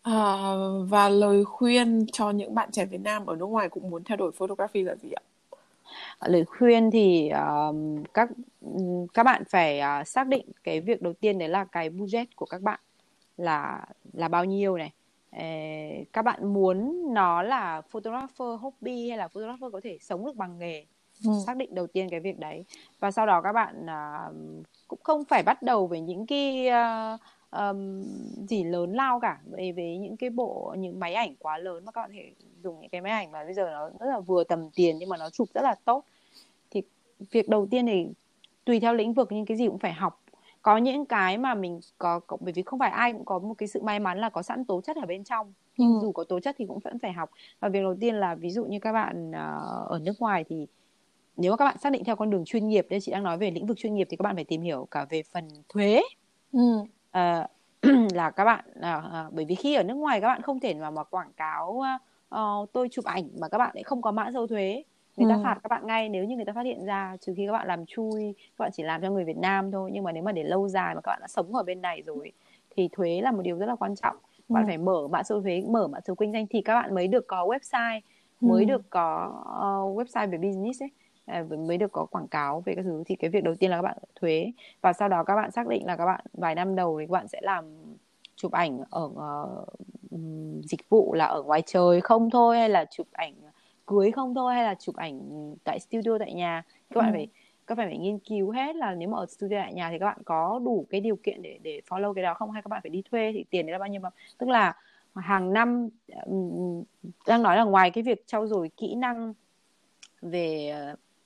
À, và lời khuyên cho những bạn trẻ Việt Nam ở nước ngoài cũng muốn theo đuổi photography là gì ạ? lời khuyên thì uh, các các bạn phải uh, xác định cái việc đầu tiên đấy là cái budget của các bạn là là bao nhiêu này? Các bạn muốn nó là photographer hobby hay là photographer có thể sống được bằng nghề? Ừ. xác định đầu tiên cái việc đấy. Và sau đó các bạn uh, cũng không phải bắt đầu với những cái uh, um, gì lớn lao cả. Về với những cái bộ những máy ảnh quá lớn mà các bạn thể dùng những cái máy ảnh mà bây giờ nó rất là vừa tầm tiền nhưng mà nó chụp rất là tốt. Thì việc đầu tiên thì tùy theo lĩnh vực nhưng cái gì cũng phải học có những cái mà mình có, có bởi vì không phải ai cũng có một cái sự may mắn là có sẵn tố chất ở bên trong nhưng ừ. dù có tố chất thì cũng vẫn phải học và việc đầu tiên là ví dụ như các bạn uh, ở nước ngoài thì nếu các bạn xác định theo con đường chuyên nghiệp đây chị đang nói về lĩnh vực chuyên nghiệp thì các bạn phải tìm hiểu cả về phần thuế ừ. uh, là các bạn uh, uh, bởi vì khi ở nước ngoài các bạn không thể mà mà quảng cáo uh, tôi chụp ảnh mà các bạn lại không có mã dấu thuế người ta ừ. phạt các bạn ngay nếu như người ta phát hiện ra trừ khi các bạn làm chui các bạn chỉ làm cho người Việt Nam thôi nhưng mà nếu mà để lâu dài mà các bạn đã sống ở bên này rồi thì thuế là một điều rất là quan trọng ừ. bạn phải mở mã số thuế mở mã số kinh doanh thì các bạn mới được có website mới ừ. được có uh, website về business ấy à, mới được có quảng cáo về các thứ thì cái việc đầu tiên là các bạn thuế và sau đó các bạn xác định là các bạn vài năm đầu thì các bạn sẽ làm chụp ảnh ở uh, dịch vụ là ở ngoài trời không thôi hay là chụp ảnh cưới không thôi hay là chụp ảnh tại studio tại nhà? Các bạn ừ. phải các bạn phải nghiên cứu hết là nếu mà ở studio tại nhà thì các bạn có đủ cái điều kiện để để follow cái đó không? Hay các bạn phải đi thuê thì tiền đấy là bao nhiêu mà? Tức là hàng năm đang nói là ngoài cái việc trau dồi kỹ năng về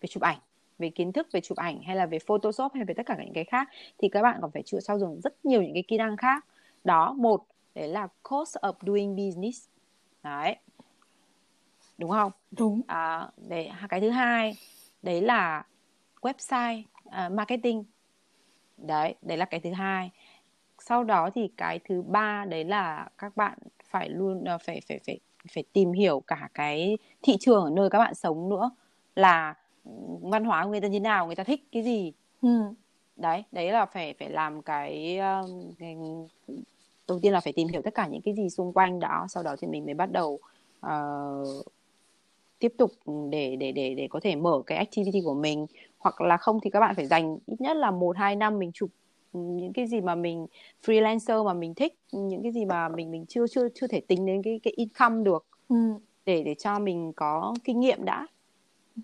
về chụp ảnh về kiến thức về chụp ảnh hay là về photoshop hay về tất cả những cái khác thì các bạn còn phải chịu trau dồi rất nhiều những cái kỹ năng khác. Đó một đấy là cost of doing business. Đấy đúng không? Đúng. À, đấy cái thứ hai đấy là website uh, marketing. Đấy đấy là cái thứ hai. Sau đó thì cái thứ ba đấy là các bạn phải luôn uh, phải phải phải phải tìm hiểu cả cái thị trường ở nơi các bạn sống nữa. Là văn hóa của người ta như nào người ta thích cái gì. Ừ. đấy đấy là phải phải làm cái, uh, cái đầu tiên là phải tìm hiểu tất cả những cái gì xung quanh đó. Sau đó thì mình mới bắt đầu uh, tiếp tục để để để để có thể mở cái activity của mình. Hoặc là không thì các bạn phải dành ít nhất là một hai năm mình chụp những cái gì mà mình freelancer mà mình thích những cái gì mà mình mình chưa chưa chưa thể tính đến cái cái income được. Ừ. để để cho mình có kinh nghiệm đã.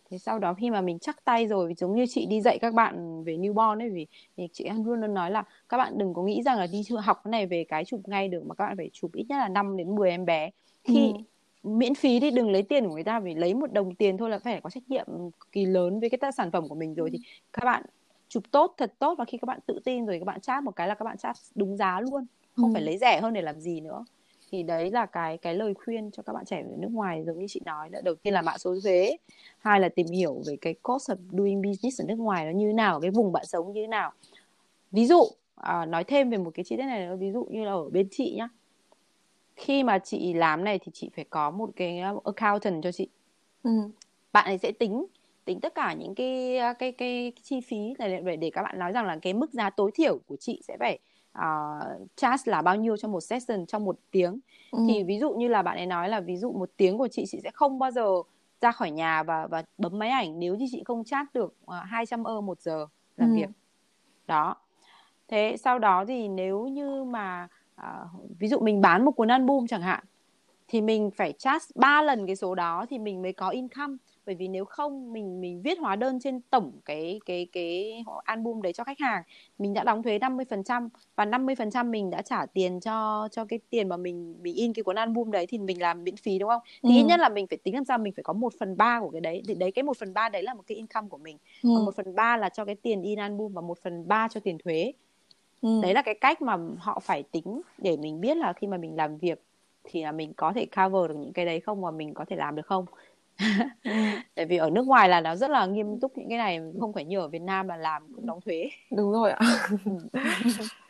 Thế sau đó khi mà mình chắc tay rồi giống như chị đi dạy các bạn về newborn ấy vì, vì chị luôn luôn nói là các bạn đừng có nghĩ rằng là đi học cái này về cái chụp ngay được mà các bạn phải chụp ít nhất là 5 đến 10 em bé. Khi ừ miễn phí đi đừng lấy tiền của người ta vì lấy một đồng tiền thôi là phải có trách nhiệm kỳ lớn với cái sản phẩm của mình rồi. Thì các bạn chụp tốt thật tốt và khi các bạn tự tin rồi các bạn chat một cái là các bạn chat đúng giá luôn. Không ừ. phải lấy rẻ hơn để làm gì nữa. Thì đấy là cái cái lời khuyên cho các bạn trẻ ở nước ngoài giống như chị nói là đầu tiên là mã số thuế hai là tìm hiểu về cái cost of doing business ở nước ngoài nó như thế nào cái vùng bạn sống như thế nào. Ví dụ à, nói thêm về một cái chi tiết này ví dụ như là ở bên chị nhá khi mà chị làm này thì chị phải có một cái accountant cho chị ừ. bạn ấy sẽ tính tính tất cả những cái cái cái, cái chi phí này để để các bạn nói rằng là cái mức giá tối thiểu của chị sẽ phải uh, charge là bao nhiêu trong một session trong một tiếng ừ. thì ví dụ như là bạn ấy nói là ví dụ một tiếng của chị chị sẽ không bao giờ ra khỏi nhà và và bấm máy ảnh nếu như chị không chat được uh, 200 euro một giờ làm ừ. việc đó thế sau đó thì nếu như mà à, ví dụ mình bán một cuốn album chẳng hạn thì mình phải charge 3 lần cái số đó thì mình mới có income. Bởi vì nếu không mình mình viết hóa đơn trên tổng cái cái cái album đấy cho khách hàng mình đã đóng thuế 50% và 50% mình đã trả tiền cho cho cái tiền mà mình mình in cái cuốn album đấy thì mình làm miễn phí đúng không? Thì ừ. ít nhất là mình phải tính làm sao mình phải có một phần ba của cái đấy. Thì đấy cái một phần ba đấy là một cái income của mình. Ừ. còn một phần ba là cho cái tiền in album và một phần ba cho tiền thuế ừ. đấy là cái cách mà họ phải tính để mình biết là khi mà mình làm việc thì là mình có thể cover được những cái đấy không và mình có thể làm được không. Ừ. tại vì ở nước ngoài là nó rất là nghiêm túc những cái này không phải như ở Việt Nam là làm cũng đóng thuế. Đúng rồi ạ.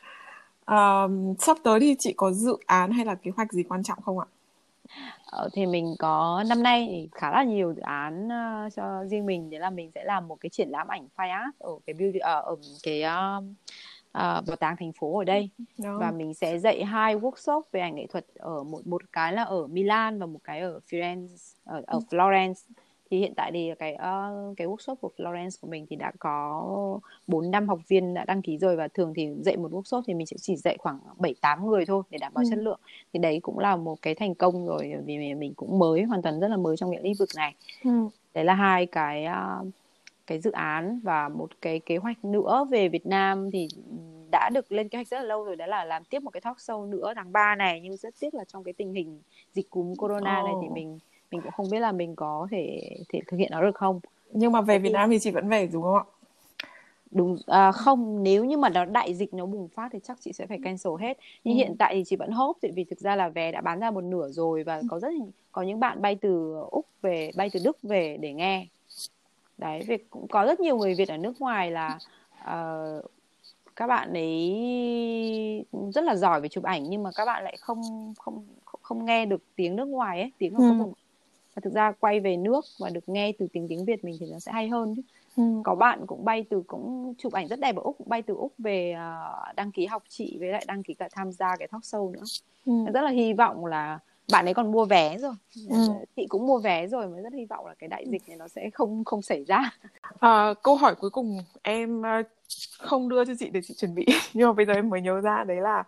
Um, sắp tới thì chị có dự án hay là kế hoạch gì quan trọng không ạ? Ờ, thì mình có năm nay thì khá là nhiều dự án uh, cho riêng mình. Đấy là mình sẽ làm một cái triển lãm ảnh fine art ở cái beauty uh, ở cái uh, uh, bảo tàng thành phố ở đây Đó. và mình sẽ dạy hai workshop về ảnh nghệ thuật ở một một cái là ở Milan và một cái ở Firenze ở, ở ừ. Florence thì hiện tại thì cái uh, cái workshop của Florence của mình thì đã có 4 năm học viên đã đăng ký rồi và thường thì dạy một workshop thì mình sẽ chỉ dạy khoảng 7 8 người thôi để đảm bảo ừ. chất lượng. Thì đấy cũng là một cái thành công rồi vì mình cũng mới hoàn toàn rất là mới trong cái lĩnh vực này. Ừ. Đấy là hai cái uh, cái dự án và một cái kế hoạch nữa về Việt Nam thì đã được lên kế hoạch rất là lâu rồi đó là làm tiếp một cái talk show nữa tháng 3 này nhưng rất tiếc là trong cái tình hình dịch cúm corona oh. này thì mình mình cũng không biết là mình có thể thể thực hiện nó được không nhưng mà về Việt Nam thì chị vẫn về đúng không ạ đúng à, không nếu như mà nó đại dịch nó bùng phát thì chắc chị sẽ phải cancel hết nhưng ừ. hiện tại thì chị vẫn hốt vì thực ra là vé đã bán ra một nửa rồi và ừ. có rất có những bạn bay từ úc về bay từ đức về để nghe đấy việc cũng có rất nhiều người việt ở nước ngoài là uh, các bạn ấy rất là giỏi về chụp ảnh nhưng mà các bạn lại không không không nghe được tiếng nước ngoài ấy tiếng của ừ. không và thực ra quay về nước và được nghe từ tiếng tiếng Việt mình thì nó sẽ hay hơn chứ. Ừ. Có bạn cũng bay từ cũng chụp ảnh rất đẹp ở Úc, cũng bay từ Úc về uh, đăng ký học chị với lại đăng ký cả tham gia cái talk show nữa. Ừ. Rất là hy vọng là bạn ấy còn mua vé rồi. Ừ. chị cũng mua vé rồi mới rất hy vọng là cái đại dịch này nó sẽ không không xảy ra. À, câu hỏi cuối cùng em ờ, không đưa cho chị để chị chuẩn bị. Nhưng mà bây giờ em mới nhớ ra đấy là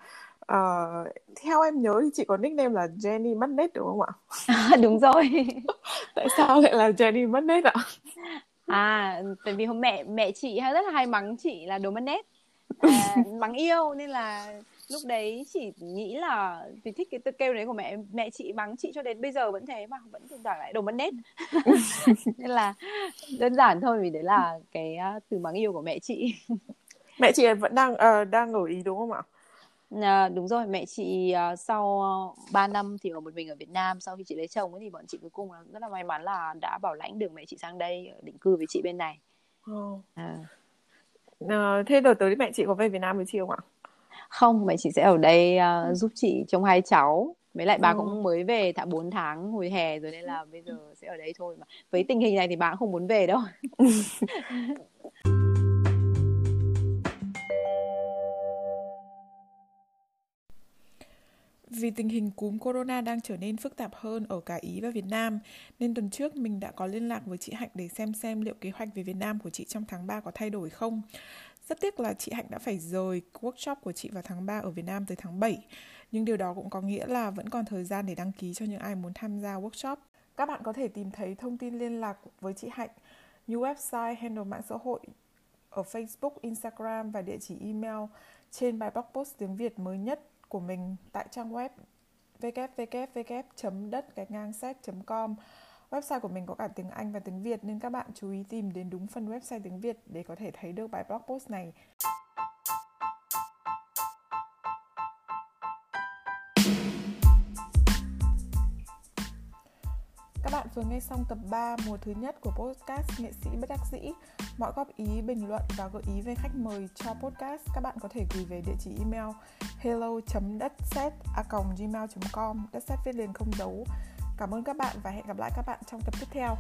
uh, theo em nhớ thì chị có nickname là Jenny mất nét đúng không ạ? À, đúng rồi. Tại sao lại là Jenny mất nét ạ? À tại vì hôm mẹ mẹ chị hay rất là hay mắng chị là đồ mất nét à, mắng yêu nên là lúc đấy chị nghĩ là thì thích cái từ kêu đấy của mẹ mẹ chị mắng chị cho đến bây giờ vẫn thế mà vẫn thỉnh thoảng lại đồ mất nét nên là đơn giản thôi vì đấy là cái từ mắng yêu của mẹ chị mẹ chị vẫn đang uh, đang ở ý đúng không ạ À, đúng rồi mẹ chị uh, sau uh, 3 năm thì ở một mình ở Việt Nam sau khi chị lấy chồng ấy, thì bọn chị cuối cùng là rất là may mắn là đã bảo lãnh được mẹ chị sang đây định cư với chị bên này. Oh. À. À, thế đợt tới mẹ chị có về Việt Nam với chị không ạ? Không, mẹ chị sẽ ở đây uh, giúp chị trông hai cháu. Với lại bà ừ. cũng mới về thả 4 tháng hồi hè rồi nên là bây giờ sẽ ở đây thôi mà. Với tình hình này thì bà cũng không muốn về đâu. Vì tình hình cúm corona đang trở nên phức tạp hơn ở cả Ý và Việt Nam, nên tuần trước mình đã có liên lạc với chị Hạnh để xem xem liệu kế hoạch về Việt Nam của chị trong tháng 3 có thay đổi không. Rất tiếc là chị Hạnh đã phải rời workshop của chị vào tháng 3 ở Việt Nam tới tháng 7, nhưng điều đó cũng có nghĩa là vẫn còn thời gian để đăng ký cho những ai muốn tham gia workshop. Các bạn có thể tìm thấy thông tin liên lạc với chị Hạnh như website, handle mạng xã hội ở Facebook, Instagram và địa chỉ email trên bài blog post tiếng Việt mới nhất của mình tại trang web www.đất gạch ngang com Website của mình có cả tiếng Anh và tiếng Việt nên các bạn chú ý tìm đến đúng phần website tiếng Việt để có thể thấy được bài blog post này. Các bạn vừa nghe xong tập 3 mùa thứ nhất của podcast Nghệ sĩ bất đắc dĩ. Mọi góp ý, bình luận và gợi ý về khách mời cho podcast các bạn có thể gửi về địa chỉ email hello đất xét gmail.com đất set viết liền không dấu. Cảm ơn các bạn và hẹn gặp lại các bạn trong tập tiếp theo.